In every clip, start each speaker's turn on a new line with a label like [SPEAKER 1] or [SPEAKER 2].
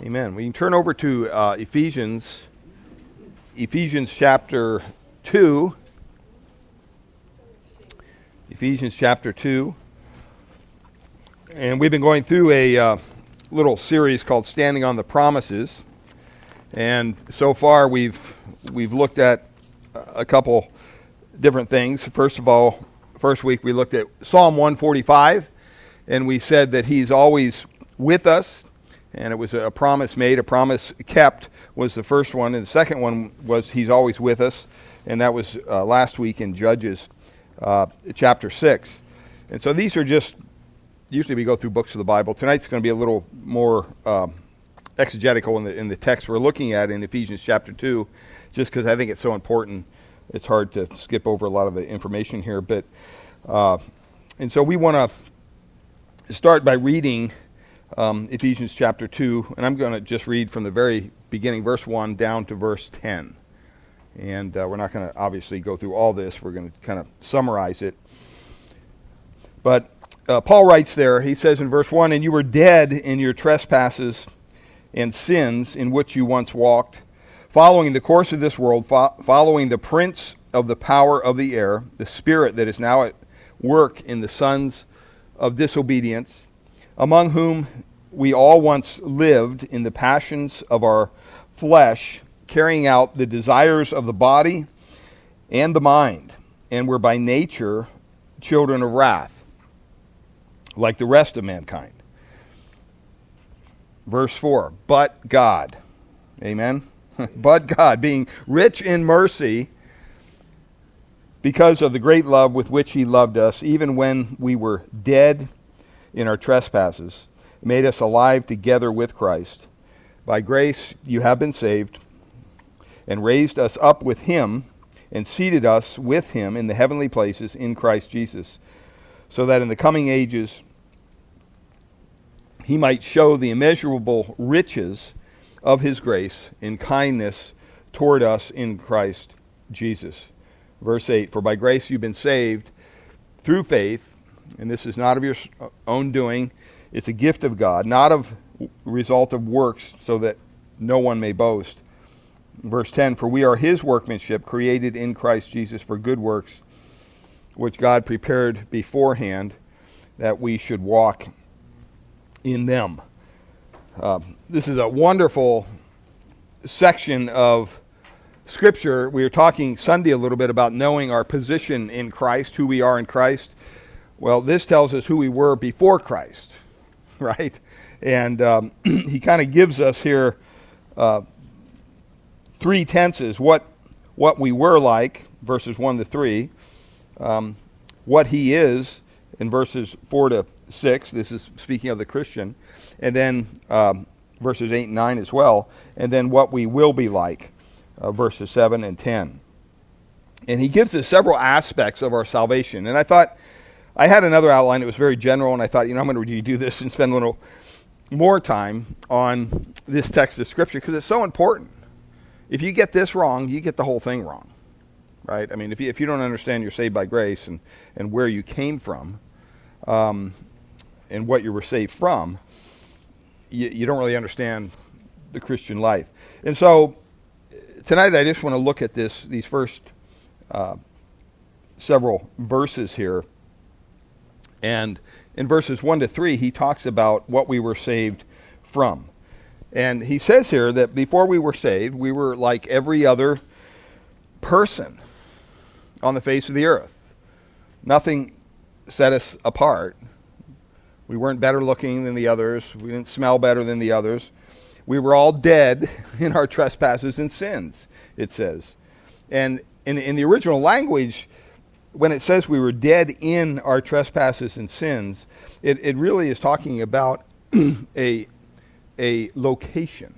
[SPEAKER 1] Amen. We can turn over to uh, Ephesians, Ephesians chapter 2. Ephesians chapter 2. And we've been going through a uh, little series called Standing on the Promises. And so far we've, we've looked at a couple different things. First of all, first week we looked at Psalm 145, and we said that He's always with us and it was a promise made, a promise kept was the first one, and the second one was He's always with us, and that was uh, last week in Judges uh, chapter six. And so these are just usually we go through books of the Bible. Tonight's going to be a little more um, exegetical in the in the text we're looking at in Ephesians chapter two, just because I think it's so important. It's hard to skip over a lot of the information here, but uh, and so we want to start by reading um, Ephesians chapter 2, and I'm going to just read from the very beginning, verse 1, down to verse 10. And uh, we're not going to obviously go through all this, we're going to kind of summarize it. But uh, Paul writes there, he says in verse 1 And you were dead in your trespasses and sins in which you once walked, following the course of this world, fo- following the prince of the power of the air, the spirit that is now at work in the sons of disobedience among whom we all once lived in the passions of our flesh, carrying out the desires of the body and the mind, and were by nature children of wrath, like the rest of mankind. Verse 4 But God, amen? but God, being rich in mercy, because of the great love with which He loved us, even when we were dead in our trespasses, made us alive together with Christ. By grace you have been saved, and raised us up with him, and seated us with him in the heavenly places in Christ Jesus, so that in the coming ages he might show the immeasurable riches of his grace in kindness toward us in Christ Jesus. Verse 8 For by grace you've been saved through faith and this is not of your own doing. It's a gift of God, not of result of works, so that no one may boast. Verse 10 For we are his workmanship, created in Christ Jesus for good works, which God prepared beforehand that we should walk in them. Uh, this is a wonderful section of Scripture. We were talking Sunday a little bit about knowing our position in Christ, who we are in Christ. Well, this tells us who we were before Christ, right? And um, he kind of gives us here uh, three tenses what, what we were like, verses 1 to 3, um, what he is in verses 4 to 6. This is speaking of the Christian. And then um, verses 8 and 9 as well. And then what we will be like, uh, verses 7 and 10. And he gives us several aspects of our salvation. And I thought I had another outline that was very general, and I thought, you know, I'm going to redo this and spend a little more time on this text of Scripture because it's so important. If you get this wrong, you get the whole thing wrong, right? I mean, if you, if you don't understand you're saved by grace and, and where you came from um, and what you were saved from, you, you don't really understand the Christian life. And so tonight I just want to look at this these first uh, several verses here and in verses 1 to 3, he talks about what we were saved from. And he says here that before we were saved, we were like every other person on the face of the earth. Nothing set us apart. We weren't better looking than the others. We didn't smell better than the others. We were all dead in our trespasses and sins, it says. And in, in the original language, when it says we were dead in our trespasses and sins, it, it really is talking about a, a location,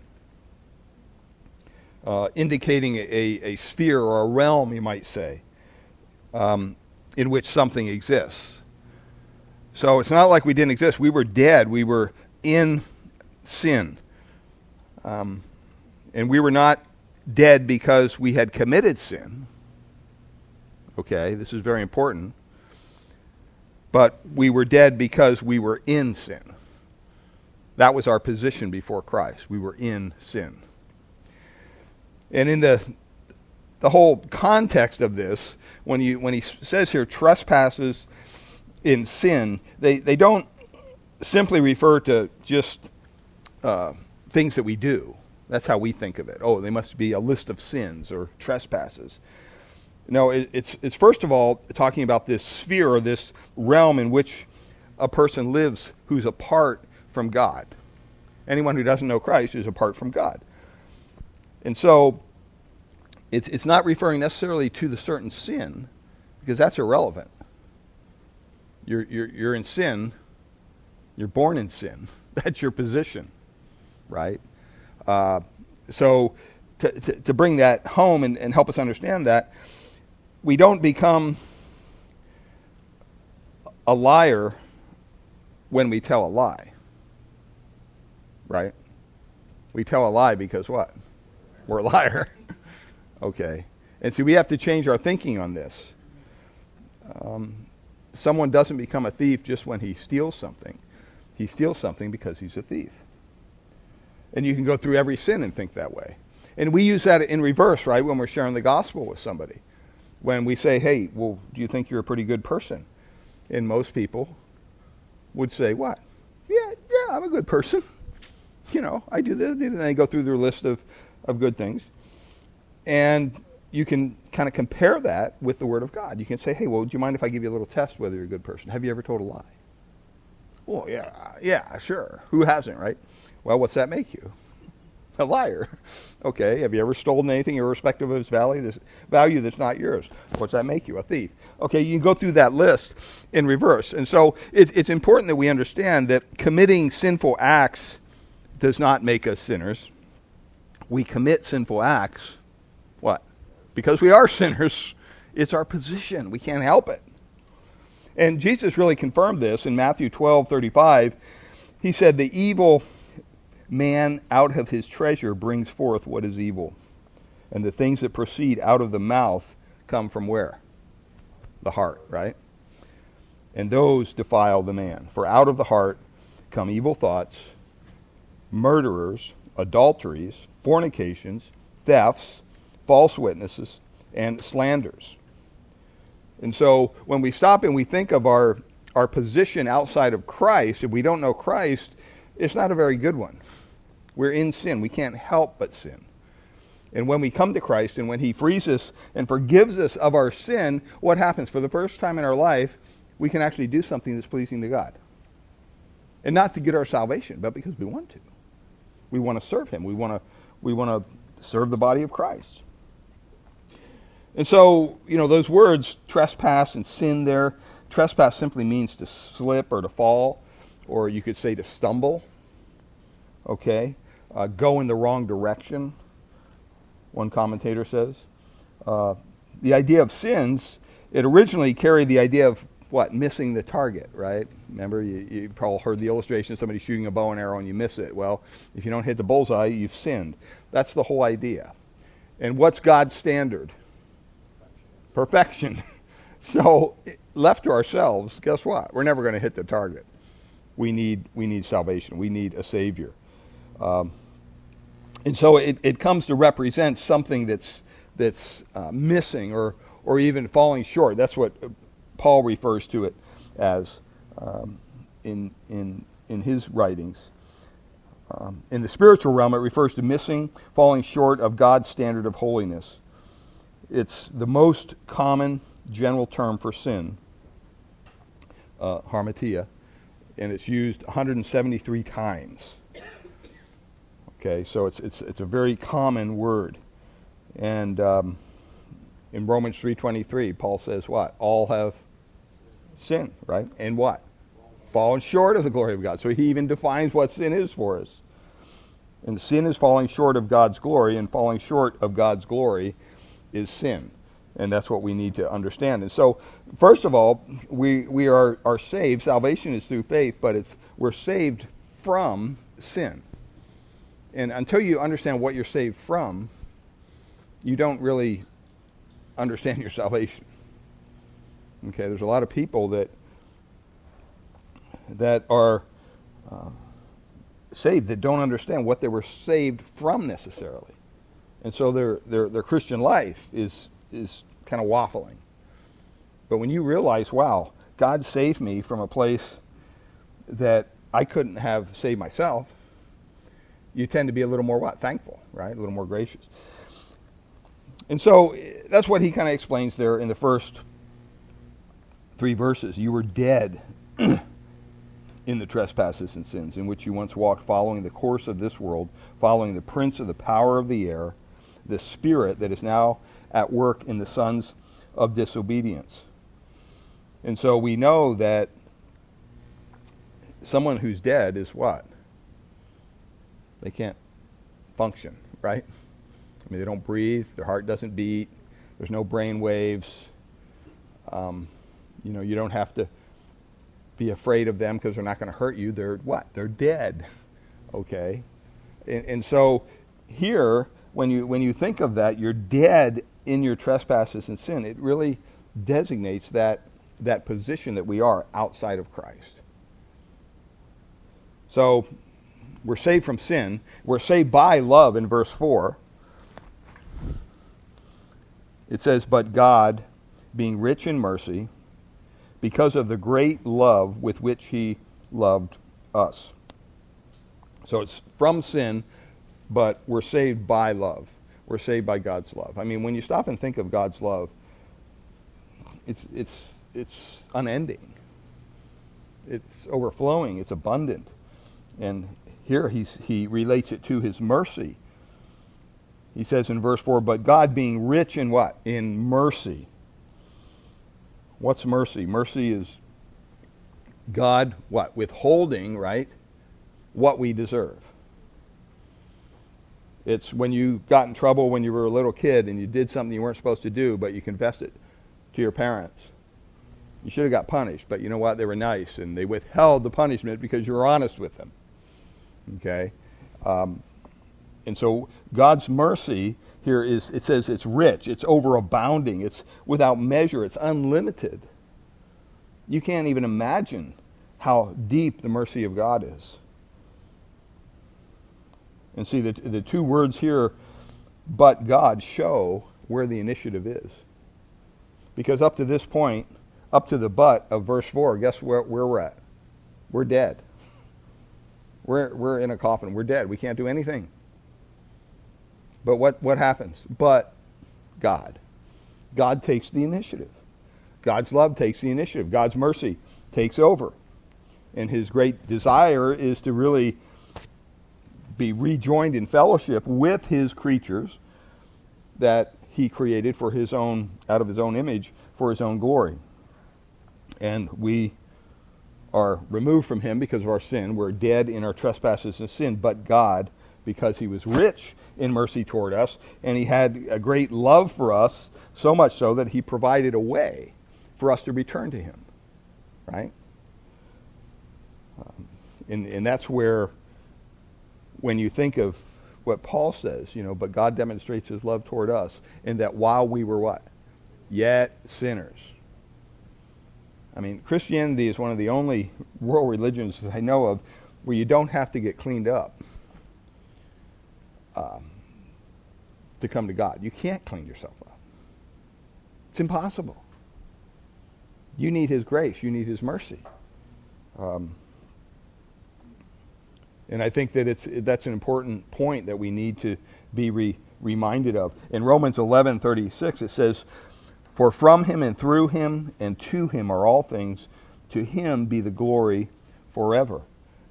[SPEAKER 1] uh, indicating a, a sphere or a realm, you might say, um, in which something exists. So it's not like we didn't exist. We were dead. We were in sin. Um, and we were not dead because we had committed sin Okay, this is very important. But we were dead because we were in sin. That was our position before Christ. We were in sin. And in the the whole context of this, when you when he says here trespasses in sin, they, they don't simply refer to just uh, things that we do. That's how we think of it. Oh, they must be a list of sins or trespasses. No, it, it's, it's first of all talking about this sphere or this realm in which a person lives who's apart from God. Anyone who doesn't know Christ is apart from God. And so it's, it's not referring necessarily to the certain sin, because that's irrelevant. You're, you're, you're in sin. You're born in sin. That's your position, right? Uh, so to, to, to, bring that home and, and help us understand that, we don't become a liar when we tell a lie, right? We tell a lie because what? We're a liar. okay. And so we have to change our thinking on this. Um, someone doesn't become a thief just when he steals something. He steals something because he's a thief. And you can go through every sin and think that way. And we use that in reverse, right, when we're sharing the gospel with somebody. When we say, hey, well, do you think you're a pretty good person? And most people would say, what? Yeah, yeah, I'm a good person. You know, I do this. And they go through their list of, of good things. And you can kind of compare that with the Word of God. You can say, hey, well, do you mind if I give you a little test whether you're a good person? Have you ever told a lie? Well, yeah, yeah, sure. Who hasn't, right? Well, what's that make you? A liar. Okay, have you ever stolen anything irrespective of its value, this value that's not yours? What's that make you? A thief. Okay, you can go through that list in reverse. And so it, it's important that we understand that committing sinful acts does not make us sinners. We commit sinful acts, what? because we are sinners. It's our position. We can't help it. And Jesus really confirmed this in Matthew 12 35. He said, The evil man out of his treasure brings forth what is evil. And the things that proceed out of the mouth come from where? The heart, right? And those defile the man. For out of the heart come evil thoughts, murderers, adulteries, fornications, thefts false witnesses, and slanders. And so when we stop and we think of our, our position outside of Christ, if we don't know Christ, it's not a very good one. We're in sin. We can't help but sin. And when we come to Christ and when He frees us and forgives us of our sin, what happens? For the first time in our life, we can actually do something that's pleasing to God. And not to get our salvation, but because we want to. We want to serve Him. We want to, we want to serve the body of Christ. And so, you know, those words, trespass and sin there, trespass simply means to slip or to fall, or you could say to stumble, okay? Uh, go in the wrong direction, one commentator says. Uh, the idea of sins, it originally carried the idea of what? Missing the target, right? Remember, you, you probably heard the illustration of somebody shooting a bow and arrow and you miss it. Well, if you don't hit the bullseye, you've sinned. That's the whole idea. And what's God's standard? perfection. So, left to ourselves, guess what? We're never going to hit the target. We need, we need salvation. We need a Savior. Um, and so it, it comes to represent something that's, that's uh, missing or, or even falling short. That's what Paul refers to it as um, in, in, in his writings. Um, in the spiritual realm, it refers to missing, falling short of God's standard of holiness. It's the most common general term for sin, uh, hamartia, and it's used 173 times. Okay, so it's, it's, it's a very common word. And um, in Romans 3.23, Paul says what? All have sinned, right? And what? Fallen short of the glory of God. So he even defines what sin is for us. And sin is falling short of God's glory, and falling short of God's glory is sin. And that's what we need to understand. And so, first of all, we, we are, are saved. Salvation is through faith, but it's, we're saved from sin. And until you understand what you're saved from, you don't really understand your salvation. Okay, there's a lot of people that that are uh, saved that don't understand what they were saved from necessarily. And so their, their, their Christian life is, is kind of waffling. But when you realize, wow, God saved me from a place that I couldn't have saved myself, you tend to be a little more what? Thankful, right? A little more gracious. And so that's what he kind of explains there in the first three verses. You were dead in the trespasses and sins in which you once walked, following the course of this world, following the prince of the power of the air, the spirit that is now at work in the sons of disobedience. And so we know that someone who's dead is what? They can't function, right? I mean, they don't breathe, their heart doesn't beat, there's no brain waves. Um, you know, you don't have to be afraid of them because they're not going to hurt you. They're what? They're dead. Okay? And, and so here, when you, when you think of that, you're dead in your trespasses and sin. It really designates that, that position that we are outside of Christ. So we're saved from sin. We're saved by love in verse 4. It says, But God, being rich in mercy, because of the great love with which he loved us. So it's from sin, but we're saved by love. We're saved by God's love. I mean, when you stop and think of God's love, it's, it's, it's unending, it's overflowing, it's abundant. And here he's, he relates it to his mercy. He says in verse 4, But God being rich in what? In mercy. What's mercy? Mercy is God, what? Withholding, right? What we deserve. It's when you got in trouble when you were a little kid and you did something you weren't supposed to do, but you confessed it to your parents. You should have got punished, but you know what? They were nice and they withheld the punishment because you were honest with them. Okay? Um, and so God's mercy here is, it says it's rich, it's overabounding, it's without measure, it's unlimited. You can't even imagine how deep the mercy of God is. And see, the, the two words here, but God, show where the initiative is. Because up to this point, up to the but of verse 4, guess where, where we're at? We're dead. We're, we're in a coffin. We're dead. We can't do anything. But what, what happens? But God. God takes the initiative. God's love takes the initiative. God's mercy takes over. And his great desire is to really be rejoined in fellowship with his creatures that he created for his own, out of his own image, for his own glory. And we are removed from him because of our sin. We're dead in our trespasses and sin, but God, because he was rich in mercy toward us, and he had a great love for us, so much so that he provided a way for us to return to him. Right? Um, and, and that's where, when you think of what Paul says, you know, but God demonstrates his love toward us, in that while we were what? Yet sinners. I mean, Christianity is one of the only world religions that I know of where you don't have to get cleaned up um, to come to God. You can't clean yourself up. It's impossible. You need His grace. You need His mercy. Um, and I think that it's that's an important point that we need to be re, reminded of. In Romans 11:36 it says, "For from him and through him and to him are all things; to him be the glory forever."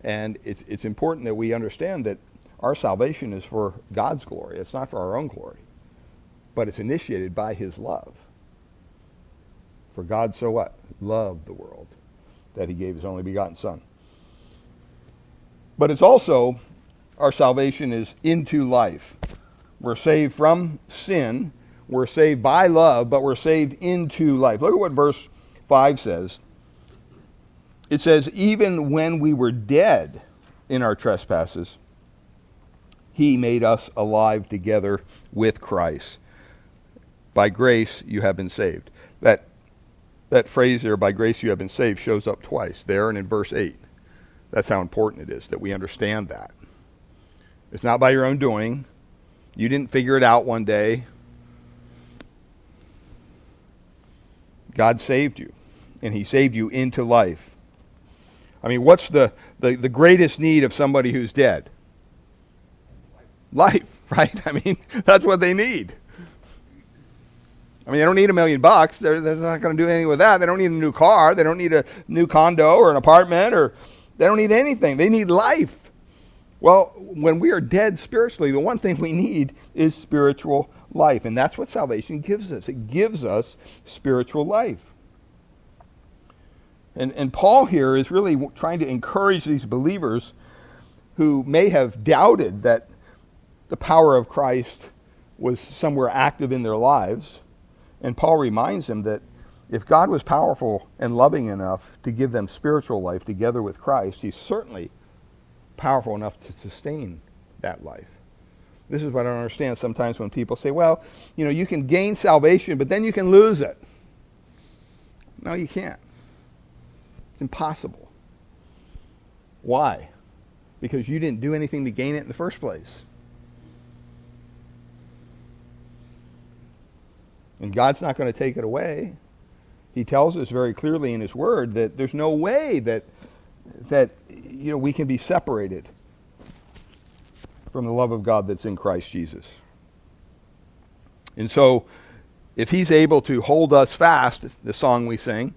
[SPEAKER 1] And it's it's important that we understand that our salvation is for God's glory. It's not for our own glory. But it's initiated by his love. For God so what? Loved the world that he gave his only begotten Son. But it's also, our salvation is into life. We're saved from sin. We're saved by love, but we're saved into life. Look at what verse 5 says. It says, Even when we were dead in our trespasses, he made us alive together with Christ. By grace you have been saved. That, that phrase there, by grace you have been saved, shows up twice, there and in verse 8. That's how important it is that we understand that. It's not by your own doing. You didn't figure it out one day. God saved you, and He saved you into life. I mean, what's the, the, the greatest need of somebody who's dead? Life, right? I mean, that's what they need. I mean, they don't need a million bucks. They're, they're not going to do anything with that. They don't need a new car. They don't need a new condo or an apartment, or they don't need anything. They need life. Well, when we are dead spiritually, the one thing we need is spiritual life. And that's what salvation gives us it gives us spiritual life. And, and Paul here is really trying to encourage these believers who may have doubted that the power of Christ was somewhere active in their lives. And Paul reminds them that if God was powerful and loving enough to give them spiritual life together with Christ, he's certainly powerful enough to sustain that life. This is what I don't understand sometimes when people say, well, you know, you can gain salvation, but then you can lose it. No, you can't. It's impossible. Why? Because you didn't do anything to gain it in the first place. And God's not going to take it away. He tells us very clearly in his word that there's no way that that you know we can be separated from the love of God that's in Christ Jesus. And so if he's able to hold us fast, the song we sing,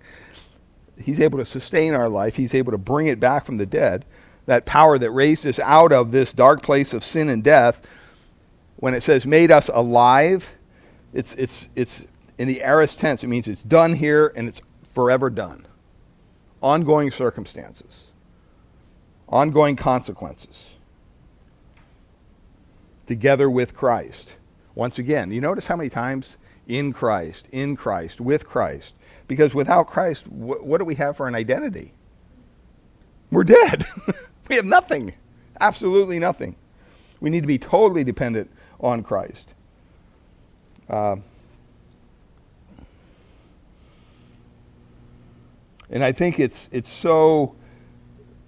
[SPEAKER 1] he's able to sustain our life, he's able to bring it back from the dead, that power that raised us out of this dark place of sin and death, when it says made us alive, it's, it's, it's in the aorist tense. It means it's done here and it's forever done. Ongoing circumstances, ongoing consequences, together with Christ. Once again, you notice how many times in Christ, in Christ, with Christ. Because without Christ, wh- what do we have for an identity? We're dead. we have nothing. Absolutely nothing. We need to be totally dependent on Christ. Uh, and I think it's, it's so,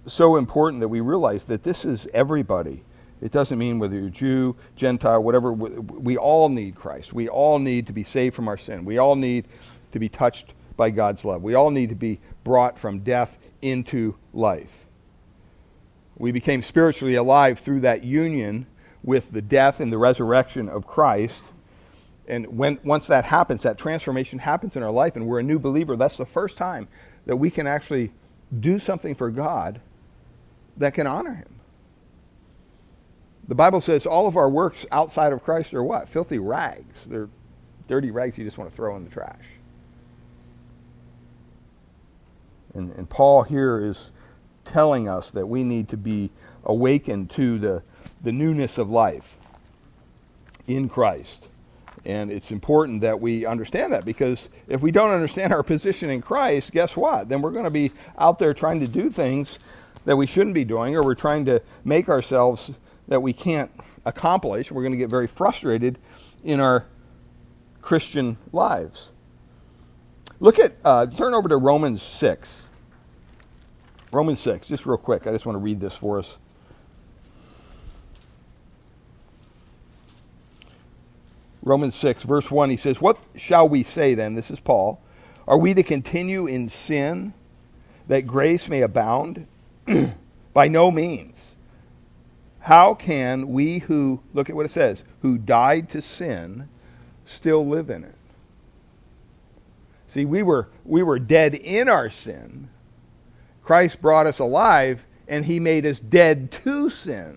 [SPEAKER 1] so important that we realize that this is everybody. It doesn't mean whether you're Jew, Gentile, whatever. We all need Christ. We all need to be saved from our sin. We all need to be touched by God's love. We all need to be brought from death into life. We became spiritually alive through that union with the death and the resurrection of Christ. And when, once that happens, that transformation happens in our life, and we're a new believer, that's the first time that we can actually do something for God that can honor Him. The Bible says all of our works outside of Christ are what? Filthy rags. They're dirty rags you just want to throw in the trash. And, and Paul here is telling us that we need to be awakened to the, the newness of life in Christ. And it's important that we understand that because if we don't understand our position in Christ, guess what? Then we're going to be out there trying to do things that we shouldn't be doing, or we're trying to make ourselves that we can't accomplish. We're going to get very frustrated in our Christian lives. Look at, uh, turn over to Romans 6. Romans 6, just real quick. I just want to read this for us. Romans 6, verse 1, he says, What shall we say then? This is Paul. Are we to continue in sin that grace may abound? By no means. How can we who, look at what it says, who died to sin, still live in it? See, we were, we were dead in our sin. Christ brought us alive, and he made us dead to sin.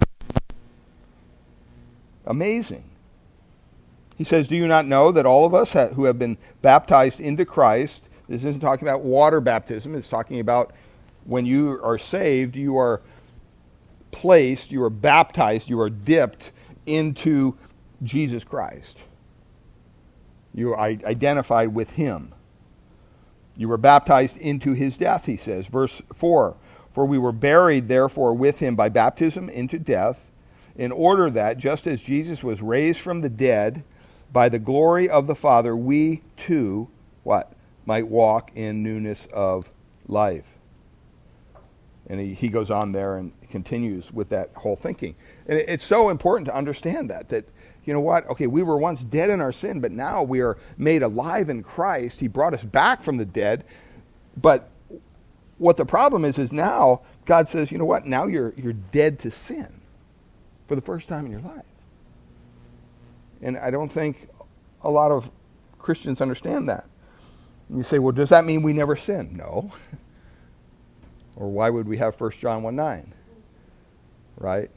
[SPEAKER 1] Amazing. He says, Do you not know that all of us who have been baptized into Christ, this isn't talking about water baptism, it's talking about when you are saved, you are placed, you are baptized, you are dipped into Jesus Christ. You are identified with him. You were baptized into his death, he says. Verse 4 For we were buried, therefore, with him by baptism into death, in order that, just as Jesus was raised from the dead by the glory of the Father, we too, what? Might walk in newness of life. And he, he goes on there and continues with that whole thinking. And it, it's so important to understand that, that, you know what? Okay, we were once dead in our sin, but now we are made alive in Christ. He brought us back from the dead. But what the problem is, is now God says, you know what? Now you're, you're dead to sin for the first time in your life. And I don't think a lot of Christians understand that. And you say, well, does that mean we never sin? No. or why would we have 1 John 1 9? Right?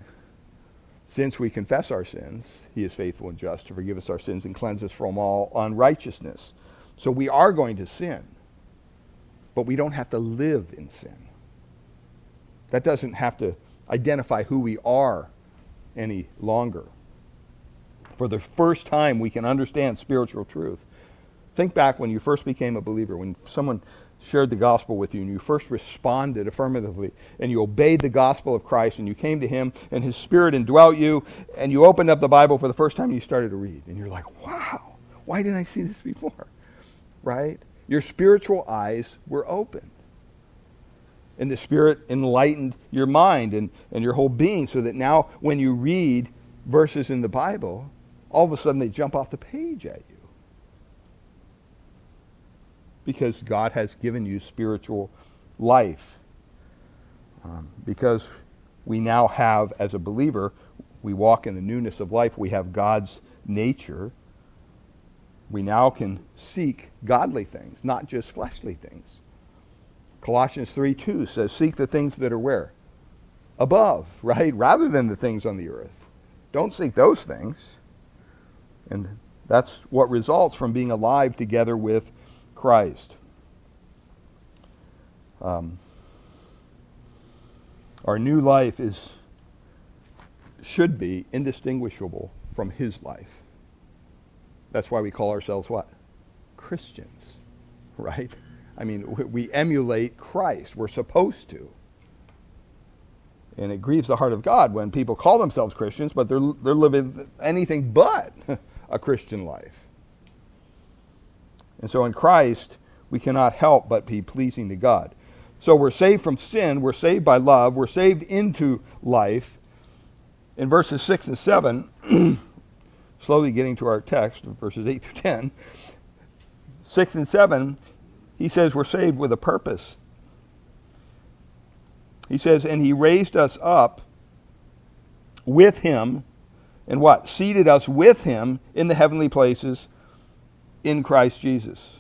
[SPEAKER 1] Since we confess our sins, he is faithful and just to forgive us our sins and cleanse us from all unrighteousness. So we are going to sin, but we don't have to live in sin. That doesn't have to identify who we are any longer. For the first time, we can understand spiritual truth. Think back when you first became a believer, when someone shared the gospel with you and you first responded affirmatively and you obeyed the gospel of Christ and you came to him and his spirit indwelt you and you opened up the Bible for the first time and you started to read and you're like, wow, why didn't I see this before? Right? Your spiritual eyes were open. And the Spirit enlightened your mind and, and your whole being so that now when you read verses in the Bible, all of a sudden they jump off the page at you. Because God has given you spiritual life. Um, because we now have, as a believer, we walk in the newness of life. We have God's nature. We now can seek godly things, not just fleshly things. Colossians 3 2 says, Seek the things that are where? Above, right? Rather than the things on the earth. Don't seek those things. And that's what results from being alive together with Christ. Um, our new life is should be indistinguishable from his life. That's why we call ourselves what? Christians, right? I mean, we emulate Christ. We're supposed to. And it grieves the heart of God when people call themselves Christians, but they're, they're living anything but a Christian life. And so in Christ, we cannot help but be pleasing to God. So we're saved from sin, we're saved by love, we're saved into life. In verses 6 and 7, slowly getting to our text, verses 8 through 10, 6 and 7, he says we're saved with a purpose. He says, and he raised us up with him and what? Seated us with him in the heavenly places in Christ Jesus.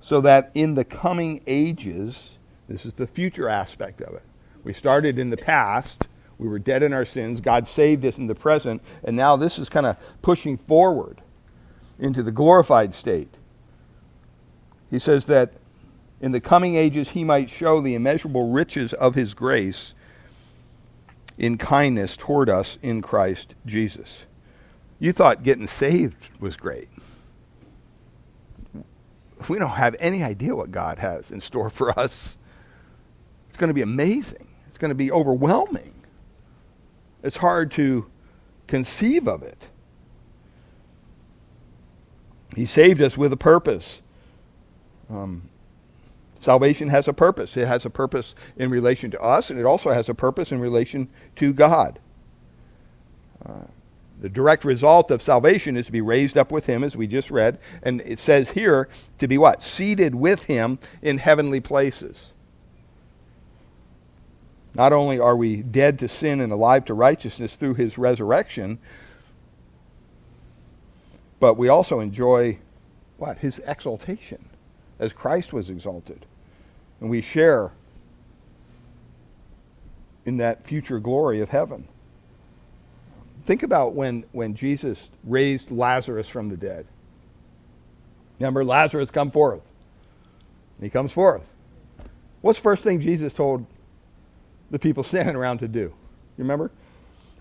[SPEAKER 1] So that in the coming ages, this is the future aspect of it. We started in the past, we were dead in our sins, God saved us in the present, and now this is kind of pushing forward into the glorified state. He says that in the coming ages he might show the immeasurable riches of his grace in kindness toward us in Christ Jesus. You thought getting saved was great. We don't have any idea what God has in store for us. It's going to be amazing. It's going to be overwhelming. It's hard to conceive of it. He saved us with a purpose. Um, salvation has a purpose. It has a purpose in relation to us, and it also has a purpose in relation to God. Uh, the direct result of salvation is to be raised up with him, as we just read. And it says here to be what? Seated with him in heavenly places. Not only are we dead to sin and alive to righteousness through his resurrection, but we also enjoy what? His exaltation as Christ was exalted. And we share in that future glory of heaven. Think about when, when Jesus raised Lazarus from the dead. Remember, Lazarus, come forth. And he comes forth. What's the first thing Jesus told the people standing around to do? You remember?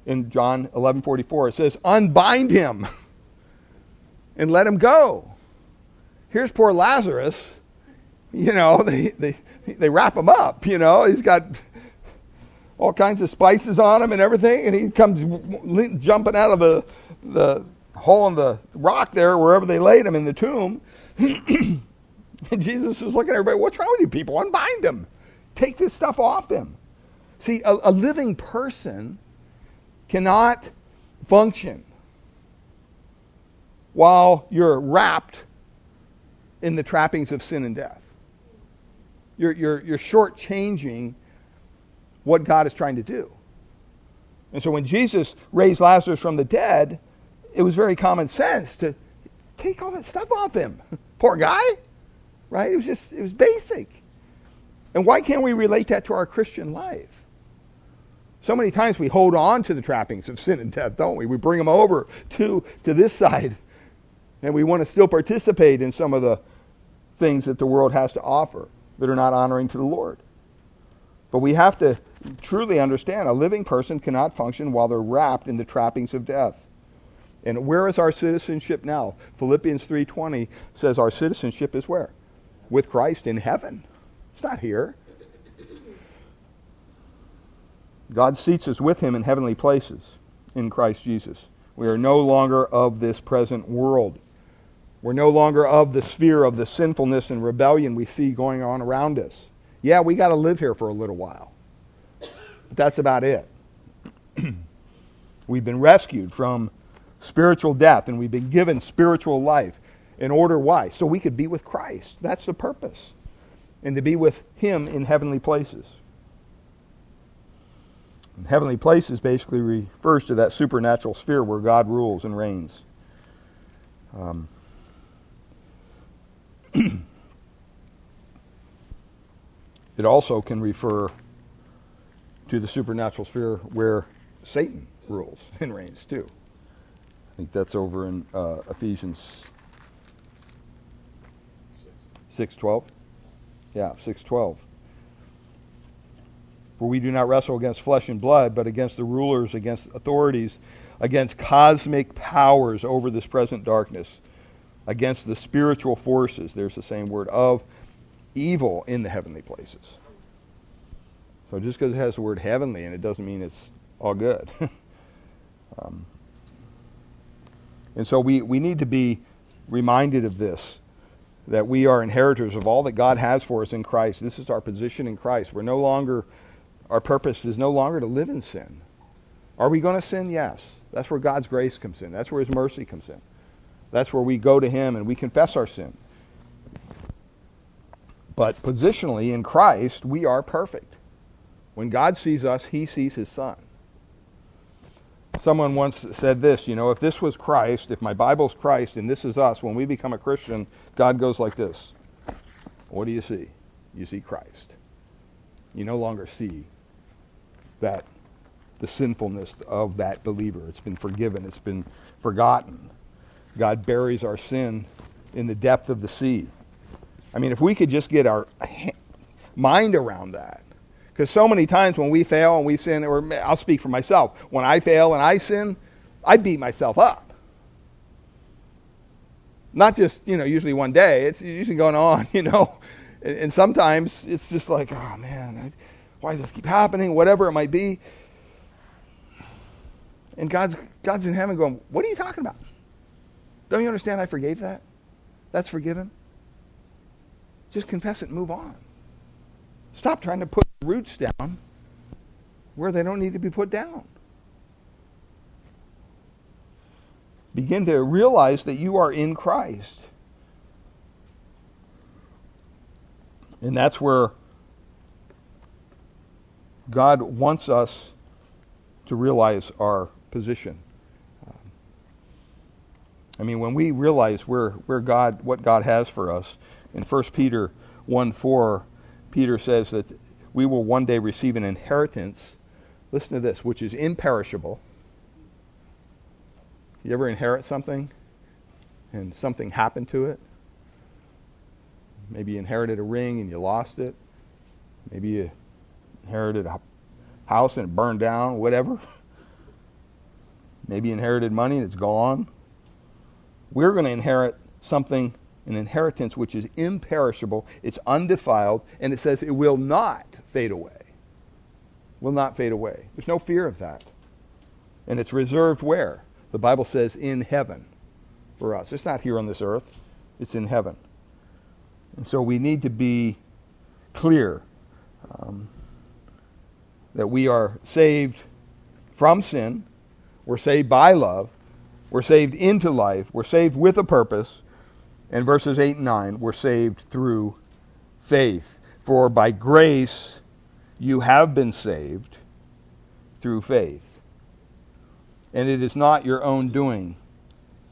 [SPEAKER 1] In John 11 44, it says, Unbind him and let him go. Here's poor Lazarus. You know, they, they, they wrap him up. You know, he's got all kinds of spices on him and everything, and he comes jumping out of the, the hole in the rock there, wherever they laid him in the tomb. and Jesus is looking at everybody, what's wrong with you people? Unbind him. Take this stuff off him. See, a, a living person cannot function while you're wrapped in the trappings of sin and death. You're, you're, you're shortchanging what God is trying to do. And so when Jesus raised Lazarus from the dead, it was very common sense to take all that stuff off him. Poor guy, right? It was just, it was basic. And why can't we relate that to our Christian life? So many times we hold on to the trappings of sin and death, don't we? We bring them over to, to this side. And we want to still participate in some of the things that the world has to offer that are not honoring to the Lord. But we have to truly understand a living person cannot function while they're wrapped in the trappings of death. And where is our citizenship now? Philippians 3:20 says our citizenship is where? With Christ in heaven. It's not here. God seats us with him in heavenly places in Christ Jesus. We are no longer of this present world. We're no longer of the sphere of the sinfulness and rebellion we see going on around us. Yeah, we got to live here for a little while. But that's about it. we've been rescued from spiritual death and we've been given spiritual life. In order why? So we could be with Christ. That's the purpose. And to be with him in heavenly places. And heavenly places basically refers to that supernatural sphere where God rules and reigns. Um, it also can refer to the supernatural sphere where Satan rules and reigns too. I think that's over in uh, Ephesians 6:12. Yeah, 6:12. For we do not wrestle against flesh and blood, but against the rulers, against authorities, against cosmic powers over this present darkness, against the spiritual forces, there's the same word, of evil in the heavenly places. So just because it has the word heavenly in it doesn't mean it's all good. um, and so we, we need to be reminded of this that we are inheritors of all that God has for us in Christ. This is our position in Christ. We're no longer, our purpose is no longer to live in sin. Are we going to sin? Yes. That's where God's grace comes in. That's where His mercy comes in. That's where we go to Him and we confess our sin. But positionally in Christ, we are perfect. When God sees us, he sees his son. Someone once said this, you know, if this was Christ, if my Bible's Christ and this is us, when we become a Christian, God goes like this. What do you see? You see Christ. You no longer see that the sinfulness of that believer. It's been forgiven, it's been forgotten. God buries our sin in the depth of the sea. I mean, if we could just get our mind around that, because so many times when we fail and we sin, or I'll speak for myself, when I fail and I sin, I beat myself up. Not just, you know, usually one day, it's usually going on, you know. And, and sometimes it's just like, oh man, I, why does this keep happening? Whatever it might be. And God's, God's in heaven going, what are you talking about? Don't you understand I forgave that? That's forgiven. Just confess it and move on. Stop trying to put roots down where they don't need to be put down. Begin to realize that you are in Christ. And that's where God wants us to realize our position. I mean, when we realize where, where God, what God has for us, in 1 Peter 1 4, Peter says that we will one day receive an inheritance. Listen to this, which is imperishable. You ever inherit something and something happened to it? Maybe you inherited a ring and you lost it. Maybe you inherited a house and it burned down, whatever. Maybe you inherited money and it's gone. We're going to inherit something an inheritance which is imperishable, it's undefiled, and it says it will not fade away. Will not fade away. There's no fear of that. And it's reserved where? The Bible says in heaven for us. It's not here on this earth, it's in heaven. And so we need to be clear Um, that we are saved from sin, we're saved by love, we're saved into life, we're saved with a purpose, and verses 8 and 9, we're saved through faith. For by grace you have been saved through faith. And it is not your own doing,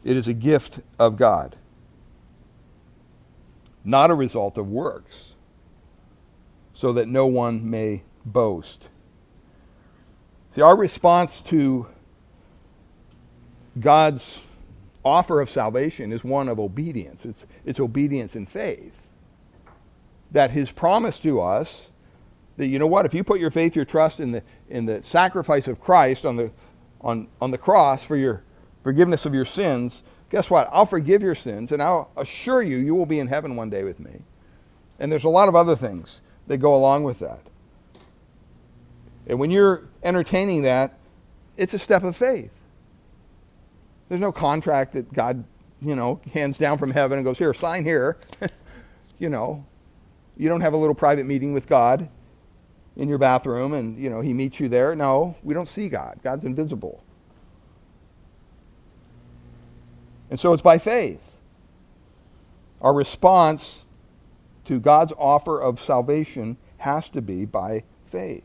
[SPEAKER 1] it is a gift of God, not a result of works, so that no one may boast. See, our response to God's offer of salvation is one of obedience. It's, it's obedience in faith. That his promise to us, that you know what, if you put your faith, your trust in the, in the sacrifice of Christ on the, on, on the cross for your forgiveness of your sins, guess what? I'll forgive your sins and I'll assure you, you will be in heaven one day with me. And there's a lot of other things that go along with that. And when you're entertaining that, it's a step of faith. There's no contract that God, you know, hands down from heaven and goes, here, sign here. you know, you don't have a little private meeting with God in your bathroom and, you know, he meets you there. No, we don't see God. God's invisible. And so it's by faith. Our response to God's offer of salvation has to be by faith.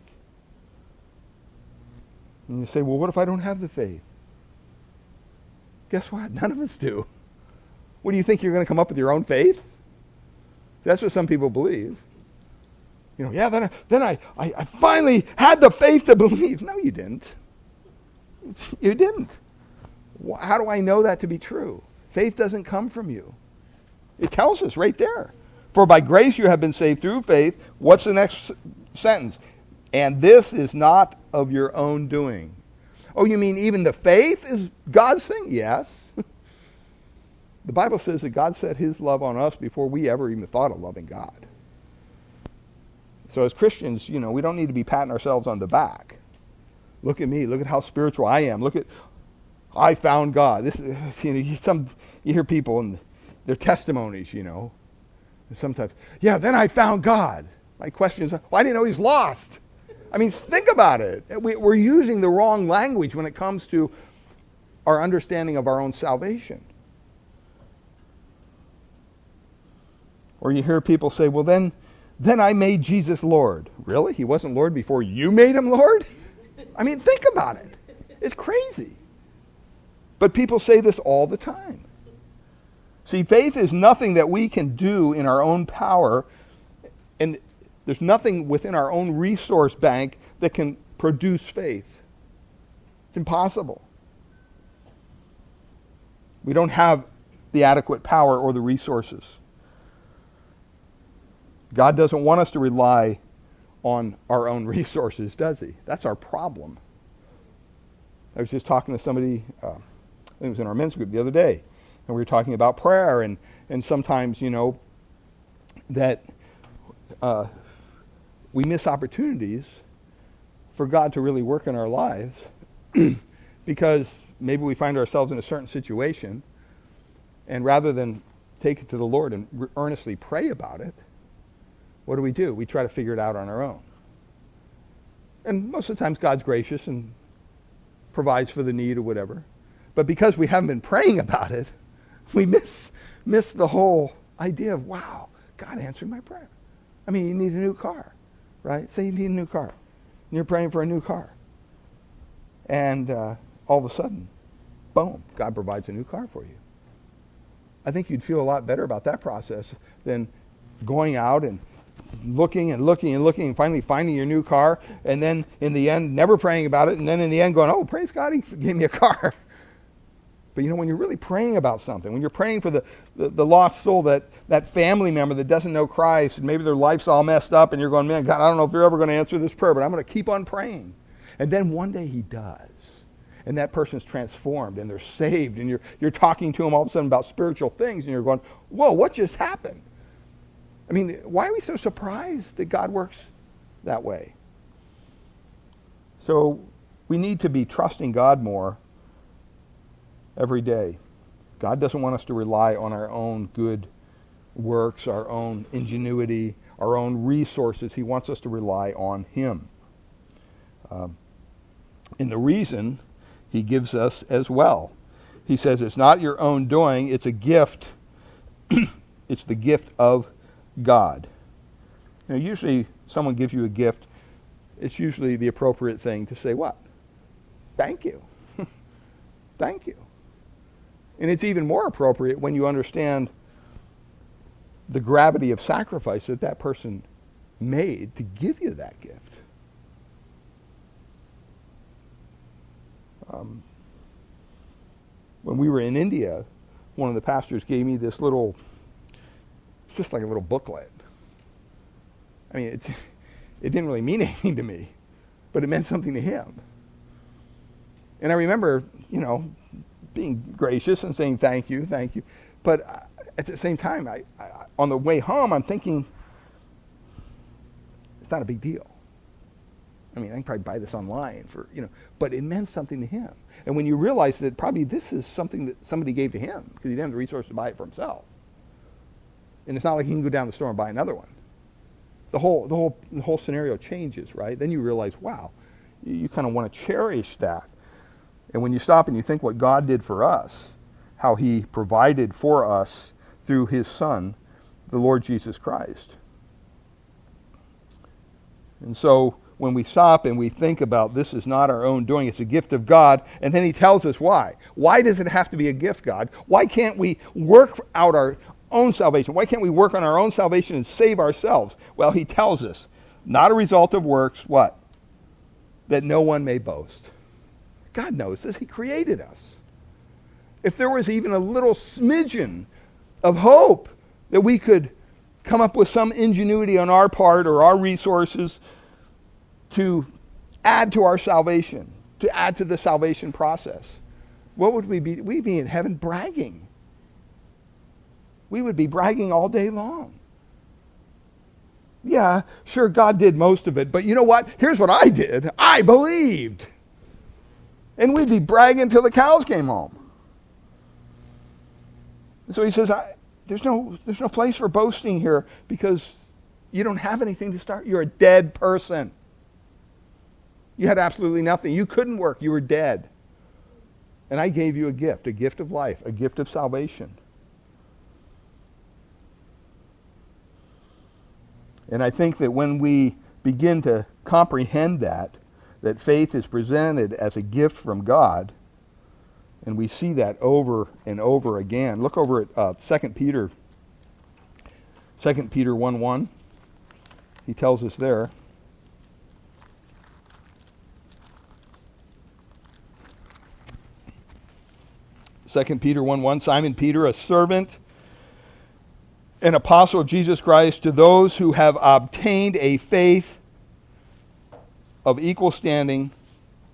[SPEAKER 1] And you say, well, what if I don't have the faith? Guess what? None of us do. What do you think you're going to come up with your own faith? That's what some people believe. You know, yeah, then, I, then I, I, I finally had the faith to believe. No, you didn't. You didn't. How do I know that to be true? Faith doesn't come from you. It tells us right there. For by grace you have been saved through faith. What's the next sentence? And this is not of your own doing. Oh, you mean even the faith is God's thing? Yes. the Bible says that God set his love on us before we ever even thought of loving God. So as Christians, you know, we don't need to be patting ourselves on the back. Look at me. Look at how spiritual I am. Look at I found God. This is, you know, some you hear people and their testimonies, you know. Sometimes, yeah, then I found God. My question is, well, I didn't know he's lost. I mean, think about it. We, are using the wrong language when it comes to our understanding of our own salvation. Or you hear people say, well, then, then I made Jesus Lord. Really? He wasn't Lord before you made him Lord? I mean, think about it. It's crazy. But people say this all the time. See, faith is nothing that we can do in our own power. And there's nothing within our own resource bank that can produce faith. It's impossible. We don't have the adequate power or the resources. God doesn't want us to rely on our own resources, does He? That's our problem. I was just talking to somebody, uh, it was in our men's group the other day, and we were talking about prayer, and, and sometimes, you know, that uh, we miss opportunities for God to really work in our lives because maybe we find ourselves in a certain situation and rather than take it to the Lord and re- earnestly pray about it, what do we do? We try to figure it out on our own. And most of the times God's gracious and provides for the need or whatever. But because we haven't been praying about it, we miss, miss the whole idea of, wow, God answered my prayer. I mean, you need a new car right? Say you need a new car. And you're praying for a new car. And uh, all of a sudden, boom, God provides a new car for you. I think you'd feel a lot better about that process than going out and looking and looking and looking and finally finding your new car and then in the end never praying about it and then in the end going, oh, praise God, he gave me a car. But you know, when you're really praying about something, when you're praying for the, the, the, lost soul, that, that family member that doesn't know Christ, and maybe their life's all messed up, and you're going, man, God, I don't know if you're ever going to answer this prayer, but I'm going to keep on praying. And then one day he does. And that person's transformed and they're saved, and you're, you're talking to them all of a sudden about spiritual things, and you're going, whoa, what just happened? I mean, why are we so surprised that God works that way? So we need to be trusting God more every day. God doesn't want us to rely on our own good works, our own ingenuity, our own resources. He wants us to rely on Him. Um, and the reason He gives us as well. He says it's not your own doing, it's a gift. it's the gift of God. Now, usually someone gives you a gift, it's usually the appropriate thing to say, What? Thank you. Thank you. And it's even more appropriate when you understand the gravity of sacrifice that that person made to give you that gift. Um, when we were in India, one of the pastors gave me this little, it's just like a little booklet. I mean, it, it didn't really mean anything to me, but it meant something to him. And I remember, you know, being gracious and saying thank you, thank you. But uh, at the same time, I, I, on the way home, I'm thinking, it's not a big deal. I mean, I can probably buy this online for, you know, but it meant something to him. And when you realize that probably this is something that somebody gave to him because he didn't have the resources to buy it for himself. And it's not like he can go down the store and buy another one. The whole, the whole, the whole scenario changes, right? Then you realize, wow, you, you kind of want to cherish that. And when you stop and you think what God did for us, how he provided for us through his Son, the Lord Jesus Christ. And so when we stop and we think about this is not our own doing, it's a gift of God, and then he tells us why. Why does it have to be a gift, God? Why can't we work out our own salvation? Why can't we work on our own salvation and save ourselves? Well, he tells us, not a result of works, what? That no one may boast. God knows this. He created us. If there was even a little smidgen of hope that we could come up with some ingenuity on our part or our resources to add to our salvation, to add to the salvation process, what would we be? We'd be in heaven bragging. We would be bragging all day long. Yeah, sure, God did most of it, but you know what? Here's what I did I believed. And we'd be bragging until the cows came home. And so he says, there's, no, there's no place for boasting here because you don't have anything to start. You're a dead person. You had absolutely nothing. You couldn't work. You were dead. And I gave you a gift, a gift of life, a gift of salvation. And I think that when we begin to comprehend that, that faith is presented as a gift from God, and we see that over and over again. Look over at uh, 2 Peter, 2 Peter 1 1. He tells us there. 2 Peter 1 1, Simon Peter, a servant, an apostle of Jesus Christ, to those who have obtained a faith of equal standing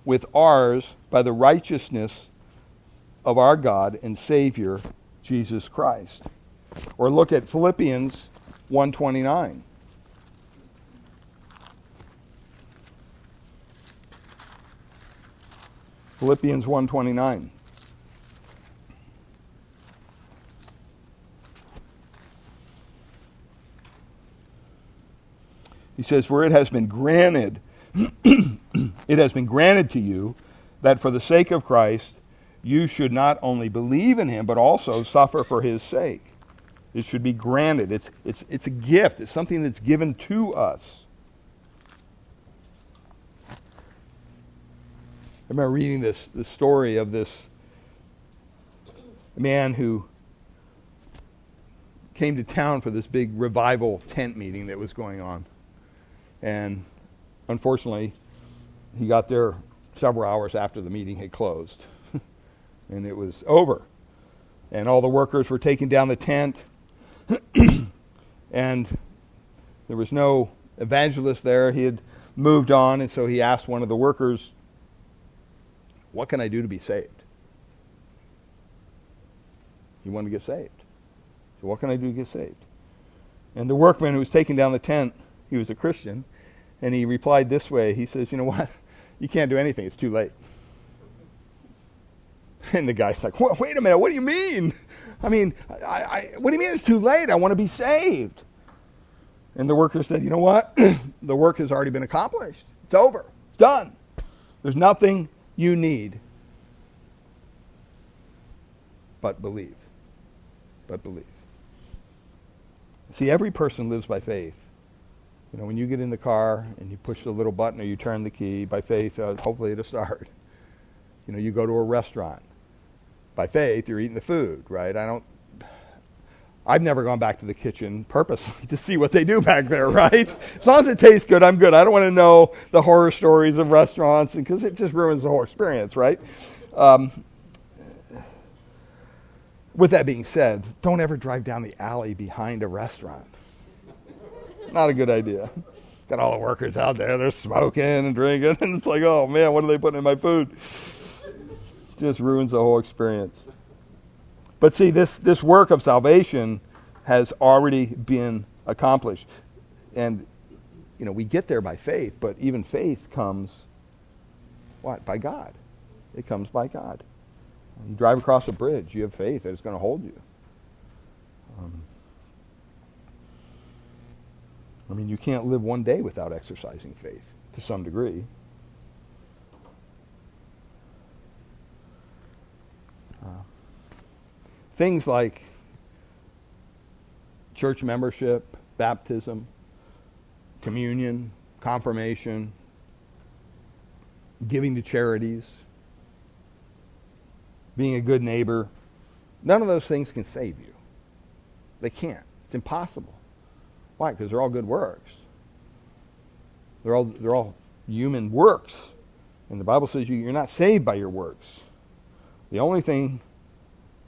[SPEAKER 1] with ours by the righteousness of our God and Savior, Jesus Christ. Or look at Philippians 129. Philippians 129. He says, For it has been granted, it has been granted to you that for the sake of Christ you should not only believe in him, but also suffer for his sake. It should be granted. It's, it's, it's a gift, it's something that's given to us. I remember reading this, this story of this man who came to town for this big revival tent meeting that was going on. And unfortunately, he got there several hours after the meeting had closed. and it was over. And all the workers were taking down the tent. and there was no evangelist there. He had moved on, and so he asked one of the workers, What can I do to be saved? He wanted to get saved. So, what can I do to get saved? And the workman who was taking down the tent he was a Christian, and he replied this way. He says, You know what? You can't do anything. It's too late. And the guy's like, Wait a minute. What do you mean? I mean, I, I, what do you mean it's too late? I want to be saved. And the worker said, You know what? the work has already been accomplished. It's over. It's done. There's nothing you need but believe. But believe. See, every person lives by faith. You know, when you get in the car and you push the little button or you turn the key, by faith, uh, hopefully it'll start. You know, you go to a restaurant. By faith, you're eating the food, right? I don't. I've never gone back to the kitchen purposely to see what they do back there, right? as long as it tastes good, I'm good. I don't want to know the horror stories of restaurants because it just ruins the whole experience, right? Um, with that being said, don't ever drive down the alley behind a restaurant. Not a good idea. Got all the workers out there, they're smoking and drinking, and it's like, oh man, what are they putting in my food? Just ruins the whole experience. But see, this, this work of salvation has already been accomplished. And, you know, we get there by faith, but even faith comes, what? By God. It comes by God. You drive across a bridge, you have faith that it's going to hold you. Um, I mean, you can't live one day without exercising faith to some degree. Uh, things like church membership, baptism, communion, confirmation, giving to charities, being a good neighbor, none of those things can save you. They can't. It's impossible. Why? Because they're all good works. They're all, they're all human works. And the Bible says you, you're not saved by your works. The only thing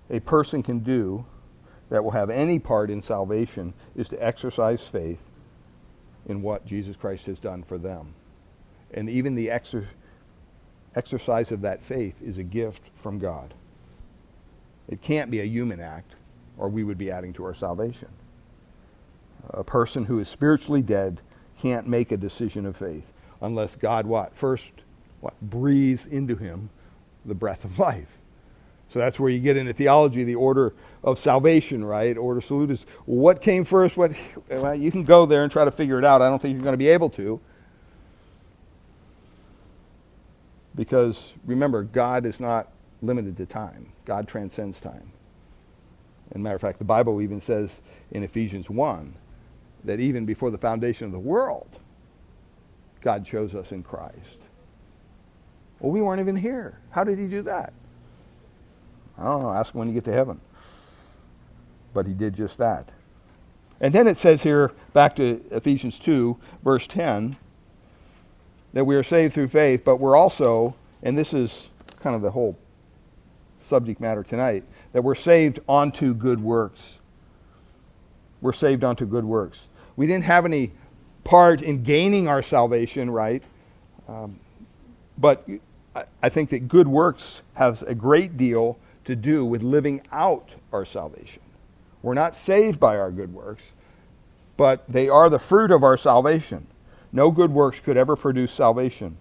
[SPEAKER 1] a person can do that will have any part in salvation is to exercise faith in what Jesus Christ has done for them. And even the exer- exercise of that faith is a gift from God. It can't be a human act, or we would be adding to our salvation. A person who is spiritually dead can't make a decision of faith unless God what? First what? Breathes into him the breath of life. So that's where you get into theology, the order of salvation, right? Ordo salutis. What came first? What well, you can go there and try to figure it out. I don't think you're going to be able to. Because remember, God is not limited to time. God transcends time. As a matter of fact, the Bible even says in Ephesians 1 that even before the foundation of the world, God chose us in Christ. Well, we weren't even here. How did he do that? I don't know. Ask him when you get to heaven. But he did just that. And then it says here, back to Ephesians 2, verse 10, that we are saved through faith, but we're also, and this is kind of the whole subject matter tonight, that we're saved onto good works. We're saved onto good works. We didn't have any part in gaining our salvation, right? Um, but I think that good works has a great deal to do with living out our salvation. We're not saved by our good works, but they are the fruit of our salvation. No good works could ever produce salvation,